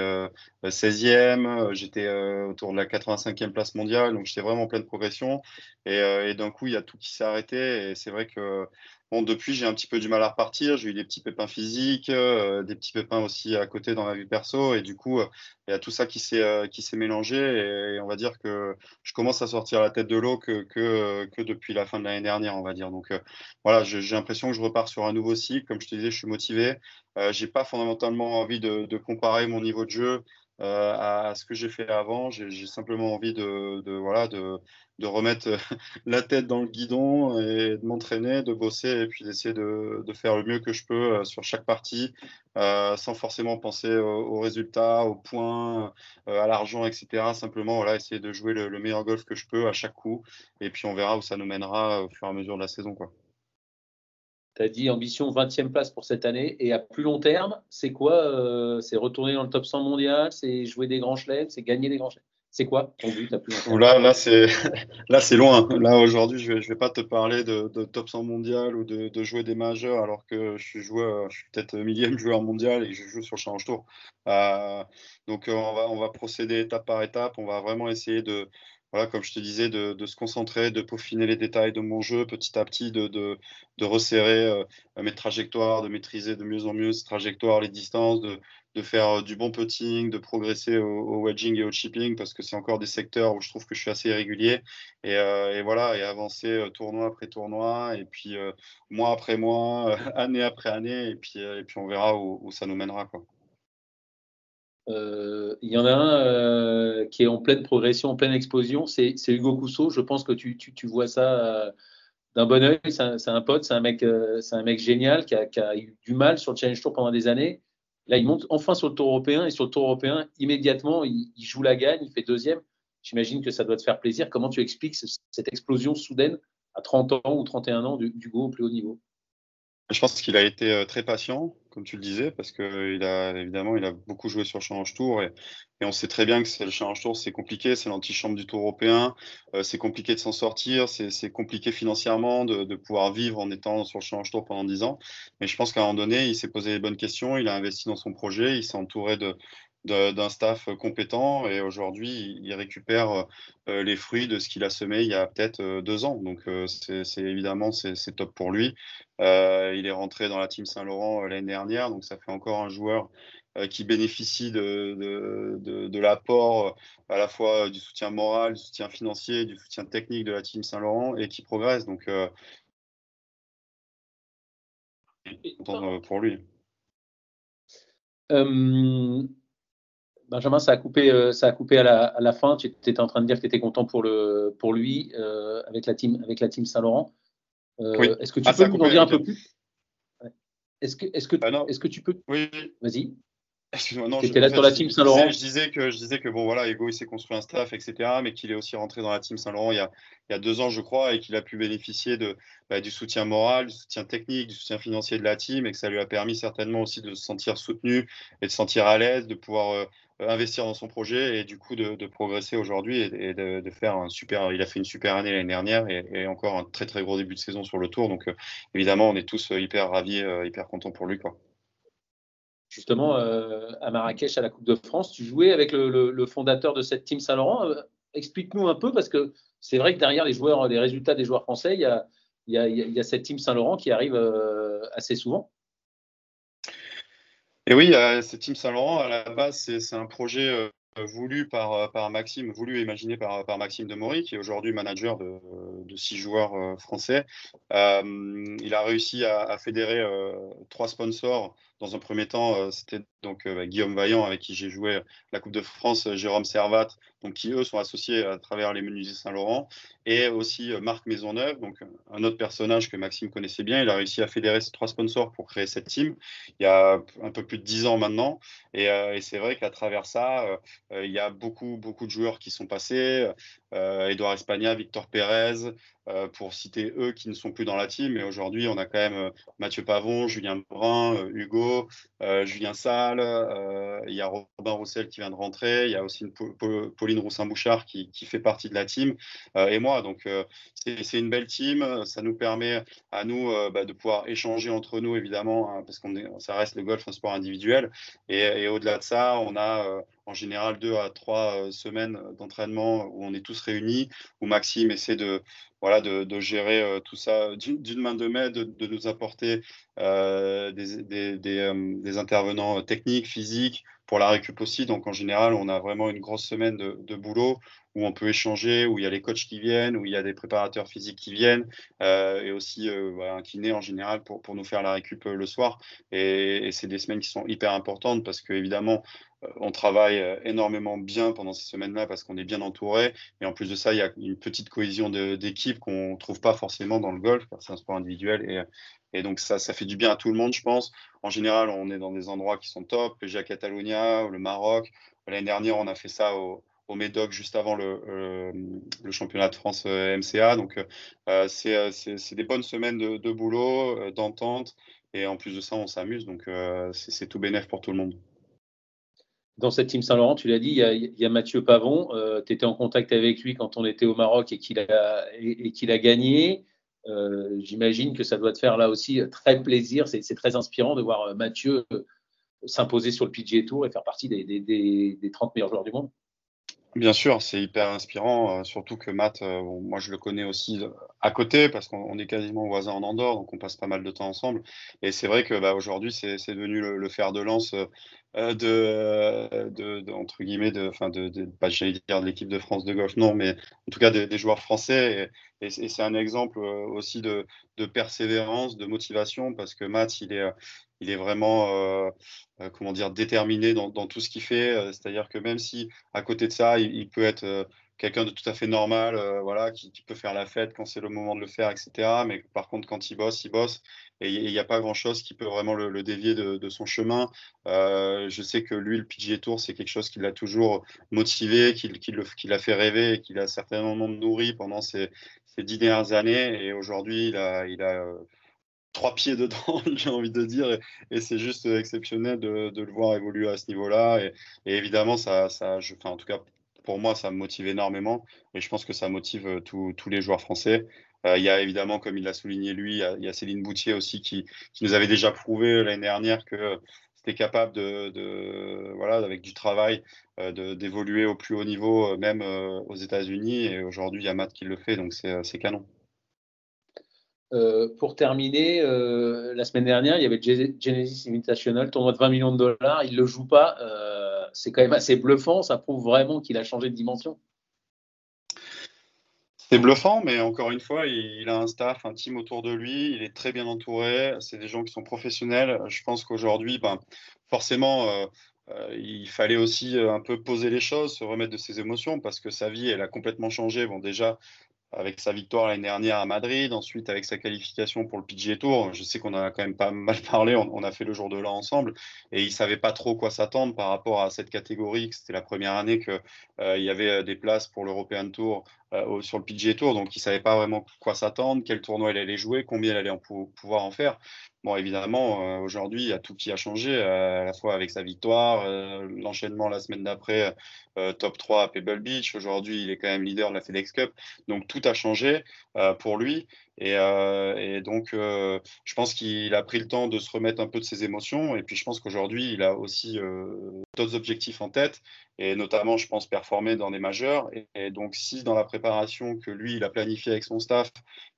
16e. Euh, j'étais euh, autour de la 85e place mondiale, donc j'étais vraiment en pleine progression. Et, euh, et d'un coup, il y a tout qui s'est arrêté. Et c'est vrai que Bon, depuis, j'ai un petit peu du mal à repartir. J'ai eu des petits pépins physiques, euh, des petits pépins aussi à côté dans ma vie perso. Et du coup, euh, il y a tout ça qui s'est euh, mélangé. Et, on va dire que je commence à sortir la tête de l'eau que, que, que, depuis la fin de l'année dernière, on va dire. Donc voilà, j'ai l'impression que je repars sur un nouveau cycle. Comme je te disais, je suis motivé. j'ai pas fondamentalement envie de, comparer mon niveau de jeu à, ce que j'ai fait avant. J'ai simplement envie de, de voilà de de remettre euh, la tête dans le guidon et de m'entraîner, de bosser et puis d'essayer de, faire le mieux que je peux euh, sur chaque partie, euh, sans forcément penser aux, résultats, aux points, à l'argent, etc. Simplement, voilà, essayer de jouer le, meilleur golf que je peux à chaque coup et puis on verra où ça nous mènera au fur et à mesure de la saison. Tu as dit ambition 20e place pour cette année. Et à plus long terme, c'est quoi C'est retourner dans le top 100 mondial C'est jouer des grands chelems C'est gagner des grands chelems c'est quoi ton but la plus Là, là c'est là c'est loin. Là aujourd'hui, je vais je vais pas te parler de, top 100 mondial ou de, jouer des majeurs alors que je suis joueur, je suis peut-être millième joueur mondial et je joue sur Challenge Tour. Euh, donc euh, on va on va procéder étape par étape. On va vraiment essayer de comme je te disais, de, se concentrer, de peaufiner les détails de mon jeu petit à petit, de, resserrer euh, mes trajectoires, de maîtriser de mieux en mieux ces trajectoires, les distances, de, faire euh, du bon putting, de progresser au, wedging et au chipping, parce que c'est encore des secteurs où je trouve que je suis assez irrégulier. Et, euh, voilà, et avancer tournoi après tournoi, et puis mois après mois, année après année, et puis, et puis on verra où, ça nous mènera. Quoi. Il y en a un qui est en pleine progression, en pleine explosion, c'est Hugo Cousseau. Je pense que tu, vois ça d'un bon oeil. C'est un, pote, c'est un, mec, un mec génial qui a, eu du mal sur le Challenge Tour pendant des années Là, il monte enfin sur le tour européen et sur le tour européen, immédiatement, il, joue la gagne, il fait deuxième. J'imagine que ça doit te faire plaisir. Comment tu expliques cette explosion soudaine à 30 ans ou 31 ans du, au plus haut niveau? Je pense qu'il a été très patient, comme tu le disais, parce qu'il a évidemment il a beaucoup joué sur Challenge Tour et, on sait très bien que c'est le Challenge Tour, c'est compliqué, c'est l'antichambre du Tour européen, c'est compliqué de s'en sortir, c'est compliqué financièrement de, pouvoir vivre en étant sur le Challenge Tour pendant 10 ans. Mais je pense qu'à un moment donné, il s'est posé les bonnes questions, il a investi dans son projet, il s'est entouré de, d'un staff compétent et aujourd'hui il récupère euh, les fruits de ce qu'il a semé il y a peut-être euh, deux ans. Donc euh, c'est évidemment c'est top pour lui. il est rentré dans la team Saint-Laurent l'année dernière, donc ça fait encore un joueur qui bénéficie de, de, de, l'apport à la fois du soutien moral, du soutien financier, du soutien technique de la team Saint-Laurent et qui progresse. Donc pour lui. Benjamin, ça a coupé, euh, ça a coupé à la, fin. Tu étais en train de dire que tu étais content pour, le, pour lui euh, avec, la team, avec la team Saint-Laurent. Euh, est-ce que tu ah, peux nous en dire un peu plus? Est-ce que, est que, ah, est que tu peux Oui. Vas-y. Excuse-moi, non, là sur la team Saint-Laurent. Je disais que je disais que bon voilà, Ego il s'est construit un staff, etc. Mais qu'il est aussi rentré dans la team Saint-Laurent il, il, y a deux ans, je crois, et qu'il a pu bénéficier de, bah, du soutien moral, du soutien technique, du soutien financier de la team, et que ça lui a permis certainement aussi de se sentir soutenu et de se sentir à l'aise, de pouvoir euh, investir dans son projet et du coup de, progresser aujourd'hui et, de, faire un super. Il a fait une super année l'année dernière et, encore un très très gros début de saison sur le tour. Donc euh, évidemment, on est tous euh, hyper ravis, hyper contents pour lui. Quoi. Justement, à Marrakech, à la Coupe de France, tu jouais avec le, fondateur de cette team Saint-Laurent. Explique-nous un peu parce que c'est vrai que derrière les joueurs, les résultats des joueurs français, il y a, il y a, il y a cette team Saint-Laurent qui arrive assez souvent. Et oui, euh, cette Team Saint-Laurent, à la base, c'est un projet euh, voulu par, euh, par Maxime, voulu et imaginé par, par Maxime Demory, qui est aujourd'hui manager de, six joueurs français. il a réussi à fédérer trois sponsors dans un premier temps, euh, c'était donc euh, Guillaume Vaillant avec qui j'ai joué la Coupe de France, euh, Jérôme Servat, donc qui eux sont associés à travers les menuisiers Saint-Laurent, et aussi Marc Maisonneuve, donc un autre personnage que Maxime connaissait bien. Il a réussi à fédérer ces trois sponsors pour créer cette team il y a un peu plus de dix ans maintenant. Et, c'est vrai qu'à travers ça, il y a beaucoup, beaucoup de joueurs qui sont passés. Edouard Espagna, Victor Pérez, pour citer eux qui ne sont plus dans la team. Mais aujourd'hui, on a quand même Mathieu Pavon, Julien Brun, Hugo euh, Julien Salle, euh, il y a Robin Roussel qui vient de rentrer, il y a aussi une Pauline Roussin-Bouchard qui, fait partie de la team, euh, et moi. Donc, c'est une belle team. Ça nous permet à nous bah, de pouvoir échanger entre nous, évidemment, hein, parce qu'on ça reste le golf un sport individuel. Et, au-delà de ça, on a en général deux à trois semaines d'entraînement où on est tous réunis, où Maxime essaie de, voilà, de, gérer tout ça d'une main de main, de, nous apporter des, intervenants techniques, physiques, pour la récup aussi. Donc en général, on a vraiment une grosse semaine de, boulot où on peut échanger, où il y a les coachs qui viennent, où il y a des préparateurs physiques qui viennent, et aussi un kiné en général pour, pour nous faire la récup le soir. Et, et c'est des semaines qui sont hyper importantes parce que évidemment, on travaille euh, énormément bien pendant ces semaines-là parce qu'on est bien entouré. Et en plus de ça, il y a une petite cohésion d'équipe qu'on ne trouve pas forcément dans le golf, c'est un sport individuel. Et, donc, ça, fait du bien à tout le monde, je pense. En général, on est dans des endroits qui sont top, PGA Catalunya, le Maroc. L'année dernière, on a fait ça au, Médoc juste avant le, euh, championnat de France euh, MCA. Donc, c'est des bonnes semaines de, boulot, d'entente. Et en plus de ça, on s'amuse. Donc, c'est tout bénéf pour tout le monde dans cette team Saint-Laurent, tu l'as dit, il y, a, Mathieu Pavon. Euh, tu étais en contact avec lui quand on était au Maroc et qu'il a, gagné. Euh, j'imagine que ça doit te faire là aussi très plaisir. C'est très inspirant de voir euh, Mathieu s'imposer sur le PGA Tour et faire partie des, des, des, 30 meilleurs joueurs du monde. Bien sûr, c'est hyper inspirant, surtout que Matt, moi je le connais aussi à côté parce qu'on est quasiment voisins en Andorre, donc on passe pas mal de temps ensemble. Et c'est vrai que bah, aujourd'hui, c'est devenu le, fer de lance euh, de, entre guillemets, de, enfin de, de, j'allais dire de l'équipe de France de golf, non, mais en tout cas des, joueurs français. Et, c'est un exemple euh, aussi de, persévérance, de motivation, parce que Matt, il est, euh, il est vraiment, comment dire, déterminé dans, tout ce qu'il fait. C'est-à-dire que même si à côté de ça, il, peut être quelqu'un de tout à fait normal, voilà, qui, peut faire la fête quand c'est le moment de le faire, etc. Mais par contre, quand il bosse, il bosse et il n'y a pas grand-chose qui peut vraiment le, dévier de, son chemin. Euh, je sais que lui, le PGA Tour, c'est quelque chose qui l'a toujours motivé, qui, qui l'a fait rêver et qui l'a certainement nourri pendant ces, ces, dix dernières années. Et aujourd'hui, il a trois pieds dedans, j'ai envie de dire, et, c'est juste exceptionnel de, le voir évoluer à ce niveau-là. Et, évidemment, ça, je, en tout cas, pour moi, ça me motive énormément, et je pense que ça motive euh, tous les joueurs français. Euh, il y a évidemment, comme il l'a souligné lui, il y, a, Céline Boutier aussi qui, nous avait déjà prouvé l'année dernière que c'était capable de, voilà, avec du travail, euh, d'évoluer au plus haut niveau, même aux États-Unis. Et aujourd'hui, il y a Matt qui le fait, donc c'est canon. Euh, pour terminer, euh, la semaine dernière, il y avait Genesis Invitational, tournoi de 20 millions de dollars. Il ne le joue pas. Euh, c'est quand même assez bluffant. Ça prouve vraiment qu'il a changé de dimension. C'est bluffant, mais encore une fois, il, a un staff, un team autour de lui. Il est très bien entouré. C'est des gens qui sont professionnels. Je pense qu'aujourd'hui, ben, forcément, il fallait aussi un peu poser les choses, se remettre de ses émotions, parce que sa vie, elle a complètement changé. Bon, déjà, avec sa victoire l'année dernière à Madrid, ensuite avec sa qualification pour le PGA Tour. Je sais qu'on a quand même pas mal parlé, on, a fait le jour de l'an ensemble, et il savait pas trop quoi s'attendre par rapport à cette catégorie, que c'était la première année qu'il euh, y avait euh, des places pour l'European Tour euh, sur le PGA Tour, donc il savait pas vraiment quoi s'attendre, quel tournoi il allait jouer, combien il allait pouvoir en faire. Bon, évidemment, aujourd'hui, il y a tout qui a changé, à la fois avec sa victoire, l'enchaînement la semaine d'après, top 3 à Pebble Beach. Aujourd'hui, il est quand même leader de la FedEx Cup. Donc, tout a changé pour lui. Et, donc, je pense qu'il a pris le temps de se remettre un peu de ses émotions. Et puis, je pense qu'aujourd'hui, il a aussi d'autres objectifs en tête et notamment, je pense, performer dans des majeurs. Et, donc, si dans la préparation que lui, il a planifié avec son staff,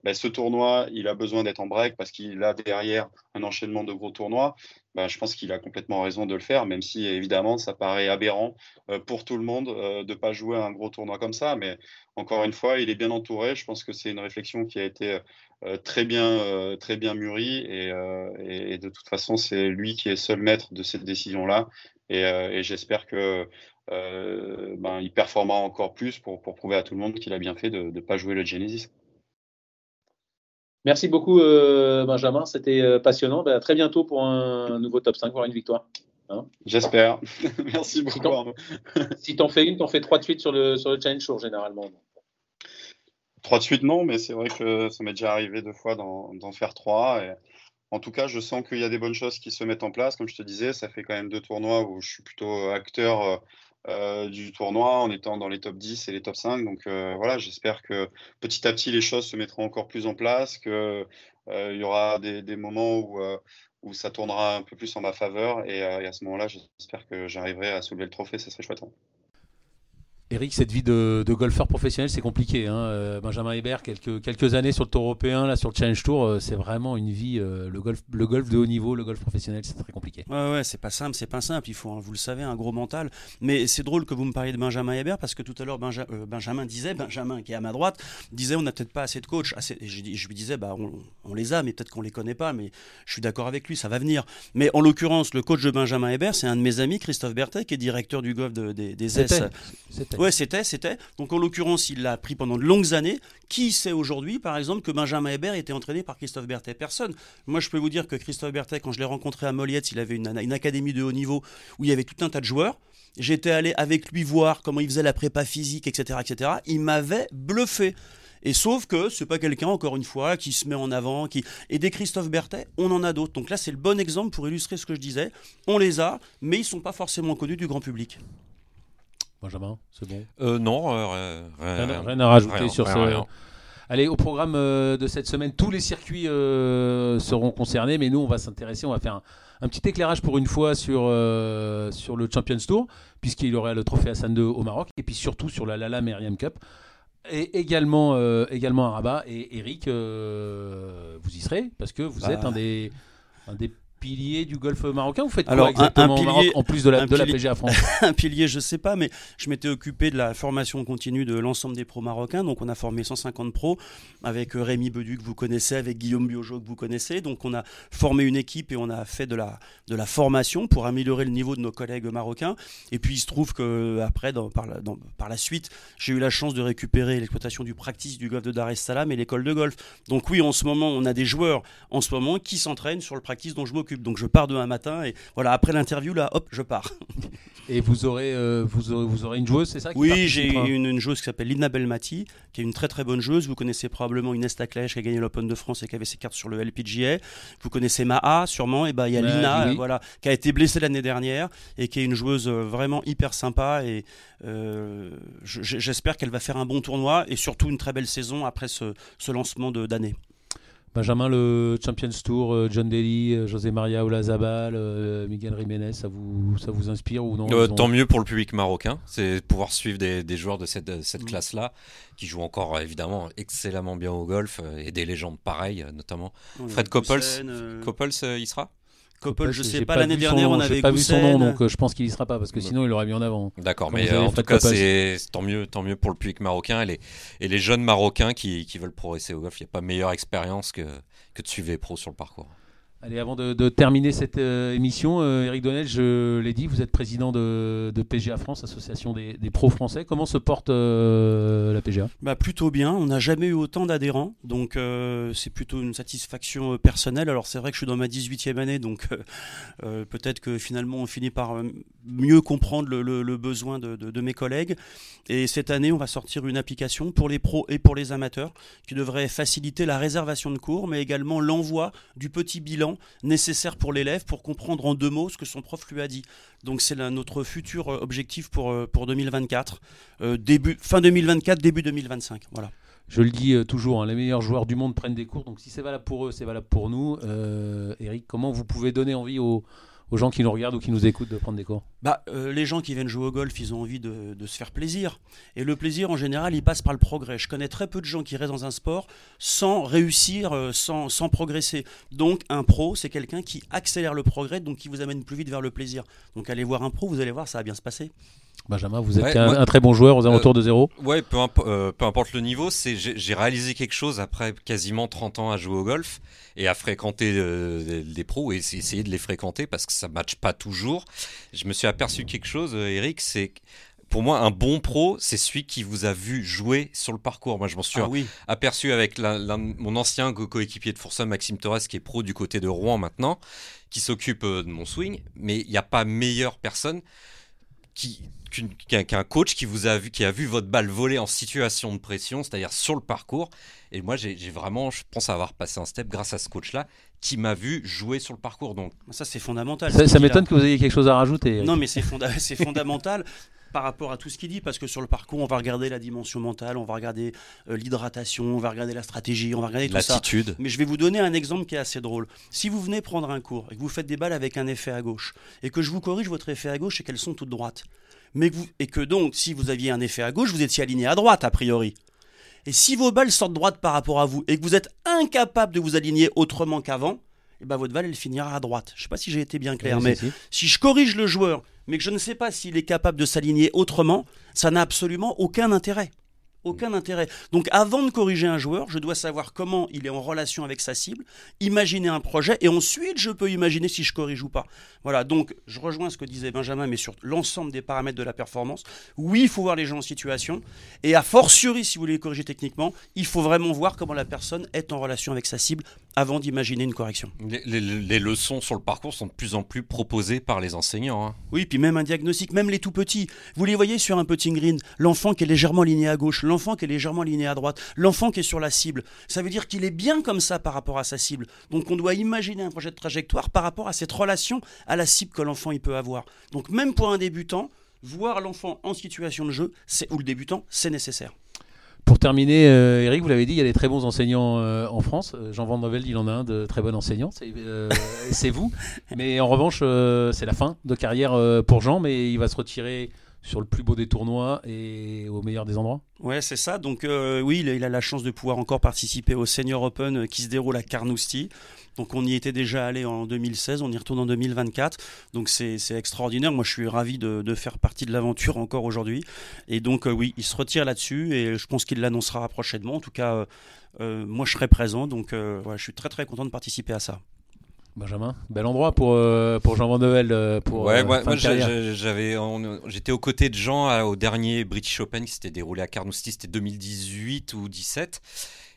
ben, ce tournoi, il a besoin d'être en break parce qu'il a derrière un enchaînement de gros tournois, ben, je pense qu'il a complètement raison de le faire, même si évidemment, ça paraît aberrant euh, pour tout le monde euh, de ne pas jouer un gros tournoi comme ça. Mais encore une fois, il est bien entouré. Je pense que c'est une réflexion qui a été euh, très, bien, très bien mûrie. Et, de toute façon, c'est lui qui est seul maître de cette décision-là. Et, et j'espère que ben, il performera encore plus pour, pour, prouver à tout le monde qu'il a bien fait de ne pas jouer le Genesis. Merci beaucoup, euh, Benjamin. C'était euh, passionnant. Ben, à très bientôt pour un, nouveau top 5, voire une victoire. Hein J'espère. Merci beaucoup, si tu en fais une, tu en fais trois de suite sur le, sur le Challenge Show, généralement. Trois de suite, non, mais c'est vrai que ça m'est déjà arrivé deux fois d'en faire trois. Et en tout cas, je sens qu'il y a des bonnes choses qui se mettent en place. Comme je te disais, ça fait quand même deux tournois où je suis plutôt acteur euh, du tournoi en étant dans les top 10 et les top 5. Donc euh, voilà, j'espère que petit à petit les choses se mettront encore plus en place, qu'il euh, y aura des, moments où, où, ça tournera un peu plus en ma faveur. Et, à ce moment-là, j'espère que j'arriverai à soulever le trophée, ça serait chouette. Hein. Eric, cette vie de, golfeur professionnel, c'est compliqué. Hein. Euh, Benjamin Hébert, quelques, quelques années sur le Tour européen, là, sur le Challenge Tour, euh, c'est vraiment une vie. Euh, le, golf, le golf de haut niveau, le golf professionnel, c'est très compliqué. Ouais, ouais, c'est pas simple, c'est pas simple. Il faut, vous le savez, un gros mental. Mais c'est drôle que vous me parliez de Benjamin Hébert parce que tout à l'heure, Benjamin disait, Benjamin qui est à ma droite, disait on n'a peut-être pas assez de coachs. je, lui disais, bah, on, les a, mais peut-être qu'on les connaît pas. Mais je suis d'accord avec lui, ça va venir. Mais en l'occurrence, le coach de Benjamin Hébert, c'est un de mes amis, Christophe Berthet, qui est directeur du golf des S. Ouais, c'était, c'était. Donc en l'occurrence, il l'a pris pendant de longues années. Qui sait aujourd'hui, par exemple, que Benjamin Hébert était entraîné par Christophe Berthet? Personne. Moi, je peux vous dire que Christophe Berthet, quand je l'ai rencontré à Moliette, il avait une, académie de haut niveau où il y avait tout un tas de joueurs. J'étais allé avec lui voir comment il faisait la prépa physique, etc., etc. Il m'avait bluffé. Et sauf que c'est pas quelqu'un, encore une fois, qui se met en avant, qui et des Christophe Berthet, on en a d'autres. Donc là, c'est le bon exemple pour illustrer ce que je disais. On les a, mais ils sont pas forcément connus du grand public. Benjamin, c'est bon? Euh, Non, euh, rien, à rajouter sur ce. Allez, au programme euh, de cette semaine, tous les circuits seront concernés, mais nous, on va s'intéresser, on va faire un, petit éclairage pour une fois sur, sur le Champions Tour, puisqu'il y aurait le trophée Hassan II au Maroc, et puis surtout sur la Lala Merriam Cup. Et également, également à Rabat. Et Eric, vous y serez, parce que vous bah. êtes un des, un des pilier du golf marocain Vous faites quoi exactement un, pilier, Maroc, en plus de la, de la PGA France Un pilier, je sais pas, mais je m'étais occupé de la formation continue de l'ensemble des pros marocains. Donc on a formé 150 pros avec euh, Rémi Bedu que vous connaissez, avec Guillaume Biojo que vous connaissez. Donc on a formé une équipe et on a fait de la, de la formation pour améliorer le niveau de nos collègues marocains. Et puis il se trouve que après, dans, par, la, par la suite, j'ai eu la chance de récupérer l'exploitation du practice du golf de Dar es Salaam et l'école de golf. Donc oui, en ce moment, on a des joueurs en ce moment qui s'entraînent sur le practice dont je m'occupe donc je pars demain matin et voilà, après l'interview, là, hop, je pars. Et vous aurez, euh, vous aurez, vous aurez une joueuse, c'est ça Oui, j'ai une, une, joueuse qui s'appelle Lina Belmati, qui est une très très bonne joueuse. Vous connaissez probablement Inès Taclèche qui a gagné l'Open de France et qui avait ses cartes sur le LPGA. Vous connaissez Maha sûrement. Et ben il y a Lina, voilà, qui a été blessée l'année dernière et qui est une joueuse euh, vraiment hyper sympa. Et euh, j'espère qu'elle va faire un bon tournoi et surtout une très belle saison après ce, ce lancement d'année. Benjamin, le Champions Tour, euh, John Daly, euh, José Maria Olazabal, euh, Miguel Jiménez, ça vous, ça vous inspire ou non Tant mieux pour le public marocain, c'est pouvoir suivre des, des, joueurs de cette, cette mm. classe-là, qui jouent encore évidemment excellemment bien au golf, et des légendes pareilles, notamment. Fred Coppels, Coppels il sera? Coppel, je sais pas, l'année dernière on avait pas vu son nom donc je pense qu'il y sera pas parce que sinon il l'aurait mis en avant. D'accord, mais en tout cas c'est tant mieux, tant mieux pour le public marocain et les, et les jeunes marocains qui, qui veulent progresser au golf. Il n'y a pas meilleure expérience que, que de suivre les pros sur le parcours. Allez, avant de, terminer cette euh, émission, euh, Eric Donnel, je l'ai dit, vous êtes président de, PGA France, association des, pros français. Comment se porte euh, la PGA bah, Plutôt bien. On n'a jamais eu autant d'adhérents, donc c'est plutôt une satisfaction personnelle. Alors c'est vrai que je suis dans ma 18e année, donc peut-être que finalement on finit par mieux comprendre le, besoin de, de, mes collègues. Et cette année, on va sortir une application pour les pros et pour les amateurs qui devrait faciliter la réservation de cours, mais également l'envoi du petit bilan nécessaire pour l'élève pour comprendre en deux mots ce que son prof lui a dit. Donc c'est notre futur euh, objectif pour, euh, pour 2024, euh, début, fin 2024, début 2025. Voilà. Je le dis toujours, hein, les meilleurs joueurs du monde prennent des cours, donc si c'est valable pour eux, c'est valable pour nous. Eric, comment vous pouvez donner envie aux, aux gens qui nous regardent ou qui nous écoutent de prendre des cours? Bah, euh, Les gens qui viennent jouer au golf, ils ont envie de, se faire plaisir. Et le plaisir, en général, il passe par le progrès. Je connais très peu de gens qui restent dans un sport sans réussir, euh, sans, sans progresser. Donc, un pro, c'est quelqu'un qui accélère le progrès, donc qui vous amène plus vite vers le plaisir. Donc, allez voir un pro, vous allez voir, ça va bien se passer. Benjamin, vous êtes un, très bon joueur aux alentours de zéro Ouais, peu, euh, peu, importe le niveau, c'est j'ai réalisé quelque chose après quasiment 30 ans à jouer au golf et à fréquenter euh, des pros et essayer de les fréquenter parce que ça ne matche pas toujours. Je me suis aperçu quelque chose, euh, Eric, c'est pour moi, un bon pro, c'est celui qui vous a vu jouer sur le parcours. Moi, je m'en suis ah aperçu avec mon ancien coéquipier de Foursome, Maxime Torres, qui est pro du côté de Rouen maintenant, qui s'occupe de mon swing. Mais il n'y a pas meilleure personne qui qu'un coach qui vous a vu, qui a vu votre balle voler en situation de pression, c'est-à-dire sur le parcours. Et moi, j'ai vraiment, je pense avoir passé un step grâce à ce coach-là qui m'a vu jouer sur le parcours. Donc ça, c'est fondamental. Ça, m'étonne que vous ayez quelque chose à rajouter. Non, mais c'est fondamental. par rapport à tout ce qu'il dit, parce que sur le parcours, on va regarder la dimension mentale, on va regarder euh, l'hydratation, on va regarder la stratégie, on va regarder tout ça. L'attitude. Mais je vais vous donner un exemple qui est assez drôle. Si vous venez prendre un cours et que vous faites des balles avec un effet à gauche, et que je vous corrige votre effet à gauche et qu'elles sont toutes droites, mais et que donc, si vous aviez un effet à gauche, vous étiez aligné à droite, a priori. Et si vos balles sortent droite par rapport à vous et que vous êtes incapable de vous aligner autrement qu'avant, et eh ben votre balle, elle finira à droite. Je ne sais pas si j'ai été bien clair, mais si je corrige le joueur, mais que je ne sais pas s'il est capable de s'aligner autrement, ça n'a absolument aucun intérêt aucun intérêt. Donc avant de corriger un joueur, je dois savoir comment il est en relation avec sa cible, imaginer un projet, et ensuite je peux imaginer si je corrige ou pas. Voilà, donc je rejoins ce que disait Benjamin, mais sur l'ensemble des paramètres de la performance. Oui, il faut voir les gens en situation, et a fortiori, si vous voulez les corriger techniquement, il faut vraiment voir comment la personne est en relation avec sa cible avant d'imaginer une correction. Les, leçons sur le parcours sont de plus en plus proposées par les enseignants. Hein. Oui, puis même un diagnostic, même les tout petits. Vous les voyez sur un putting green, l'enfant qui est légèrement aligné à gauche, l'enfant qui est légèrement aligné à droite, l'enfant qui est sur la cible. Ça veut dire qu'il est bien comme ça par rapport à sa cible. Donc on doit imaginer un projet de trajectoire par rapport à cette relation à la cible que l'enfant il peut avoir. Donc même pour un débutant, voir l'enfant en situation de jeu, c'est ou le débutant, c'est nécessaire. Pour terminer, euh, Eric, vous l'avez dit, il y a des très bons enseignants euh, en France. Euh, Jean Van Novel, il en a un de très bon enseignant, c'est vous. Mais en revanche, c'est la fin de carrière pour Jean, mais il va se retirer sur le plus beau des tournois et au meilleur des endroits Ouais, c'est ça. Donc euh, oui, il a, la chance de pouvoir encore participer au Senior Open euh, qui se déroule à Carnoustie. Donc on y était déjà allé en 2016, on y retourne en 2024. Donc c'est extraordinaire. Moi je suis ravi de, faire partie de l'aventure encore aujourd'hui. Et donc euh, oui, il se retire là-dessus et je pense qu'il l'annoncera prochainement. En tout cas, moi je serai présent. Donc je suis très très content de participer à ça. Benjamin, bel endroit pour, euh, pour Jean Vandevel. Euh, pour, ouais, moi, j'avais, j'étais aux côtés de Jean euh, au dernier British Open qui s'était déroulé à Carnoustie, c'était 2018 ou 17.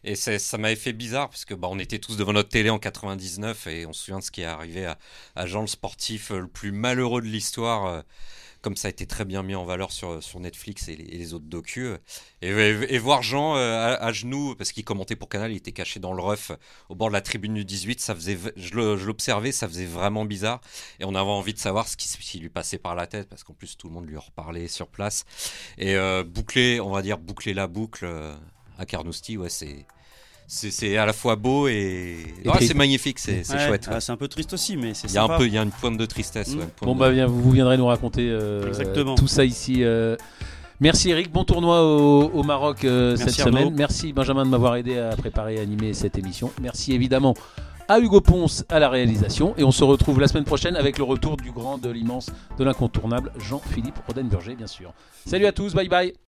Et ça m'avait fait bizarre parce que bah, on était tous devant notre télé en 99 et on se souvient de ce qui est arrivé à, Jean le sportif le plus malheureux de l'histoire comme ça a été très bien mis en valeur sur, sur Netflix et les, autres docus. Et, voir Jean à, genoux, parce qu'il commentait pour Canal, il était caché dans le ref au bord de la tribune du 18, ça faisait, je l'observais, ça faisait vraiment bizarre. Et on avait envie de savoir ce qui, lui passait par la tête, parce qu'en plus tout le monde lui reparlait sur place. Et boucler, on va dire, boucler la boucle à Carnoustie, ouais, c'est c'est à la fois beau et, c'est magnifique, c'est chouette. Ah, c'est un peu triste aussi, mais c'est Il y a un peu, il y a une pointe de tristesse. Mm. bon bah bien, vous viendrez nous raconter euh, tout ça ici. Euh. Merci Eric, bon tournoi au, Maroc euh, cette semaine. Merci Benjamin de m'avoir aidé à préparer et animer cette émission. Merci évidemment à Hugo Ponce à la réalisation et on se retrouve la semaine prochaine avec le retour du grand, de l'immense, de l'incontournable Jean-Philippe Rodenburger bien sûr. Salut à tous, bye bye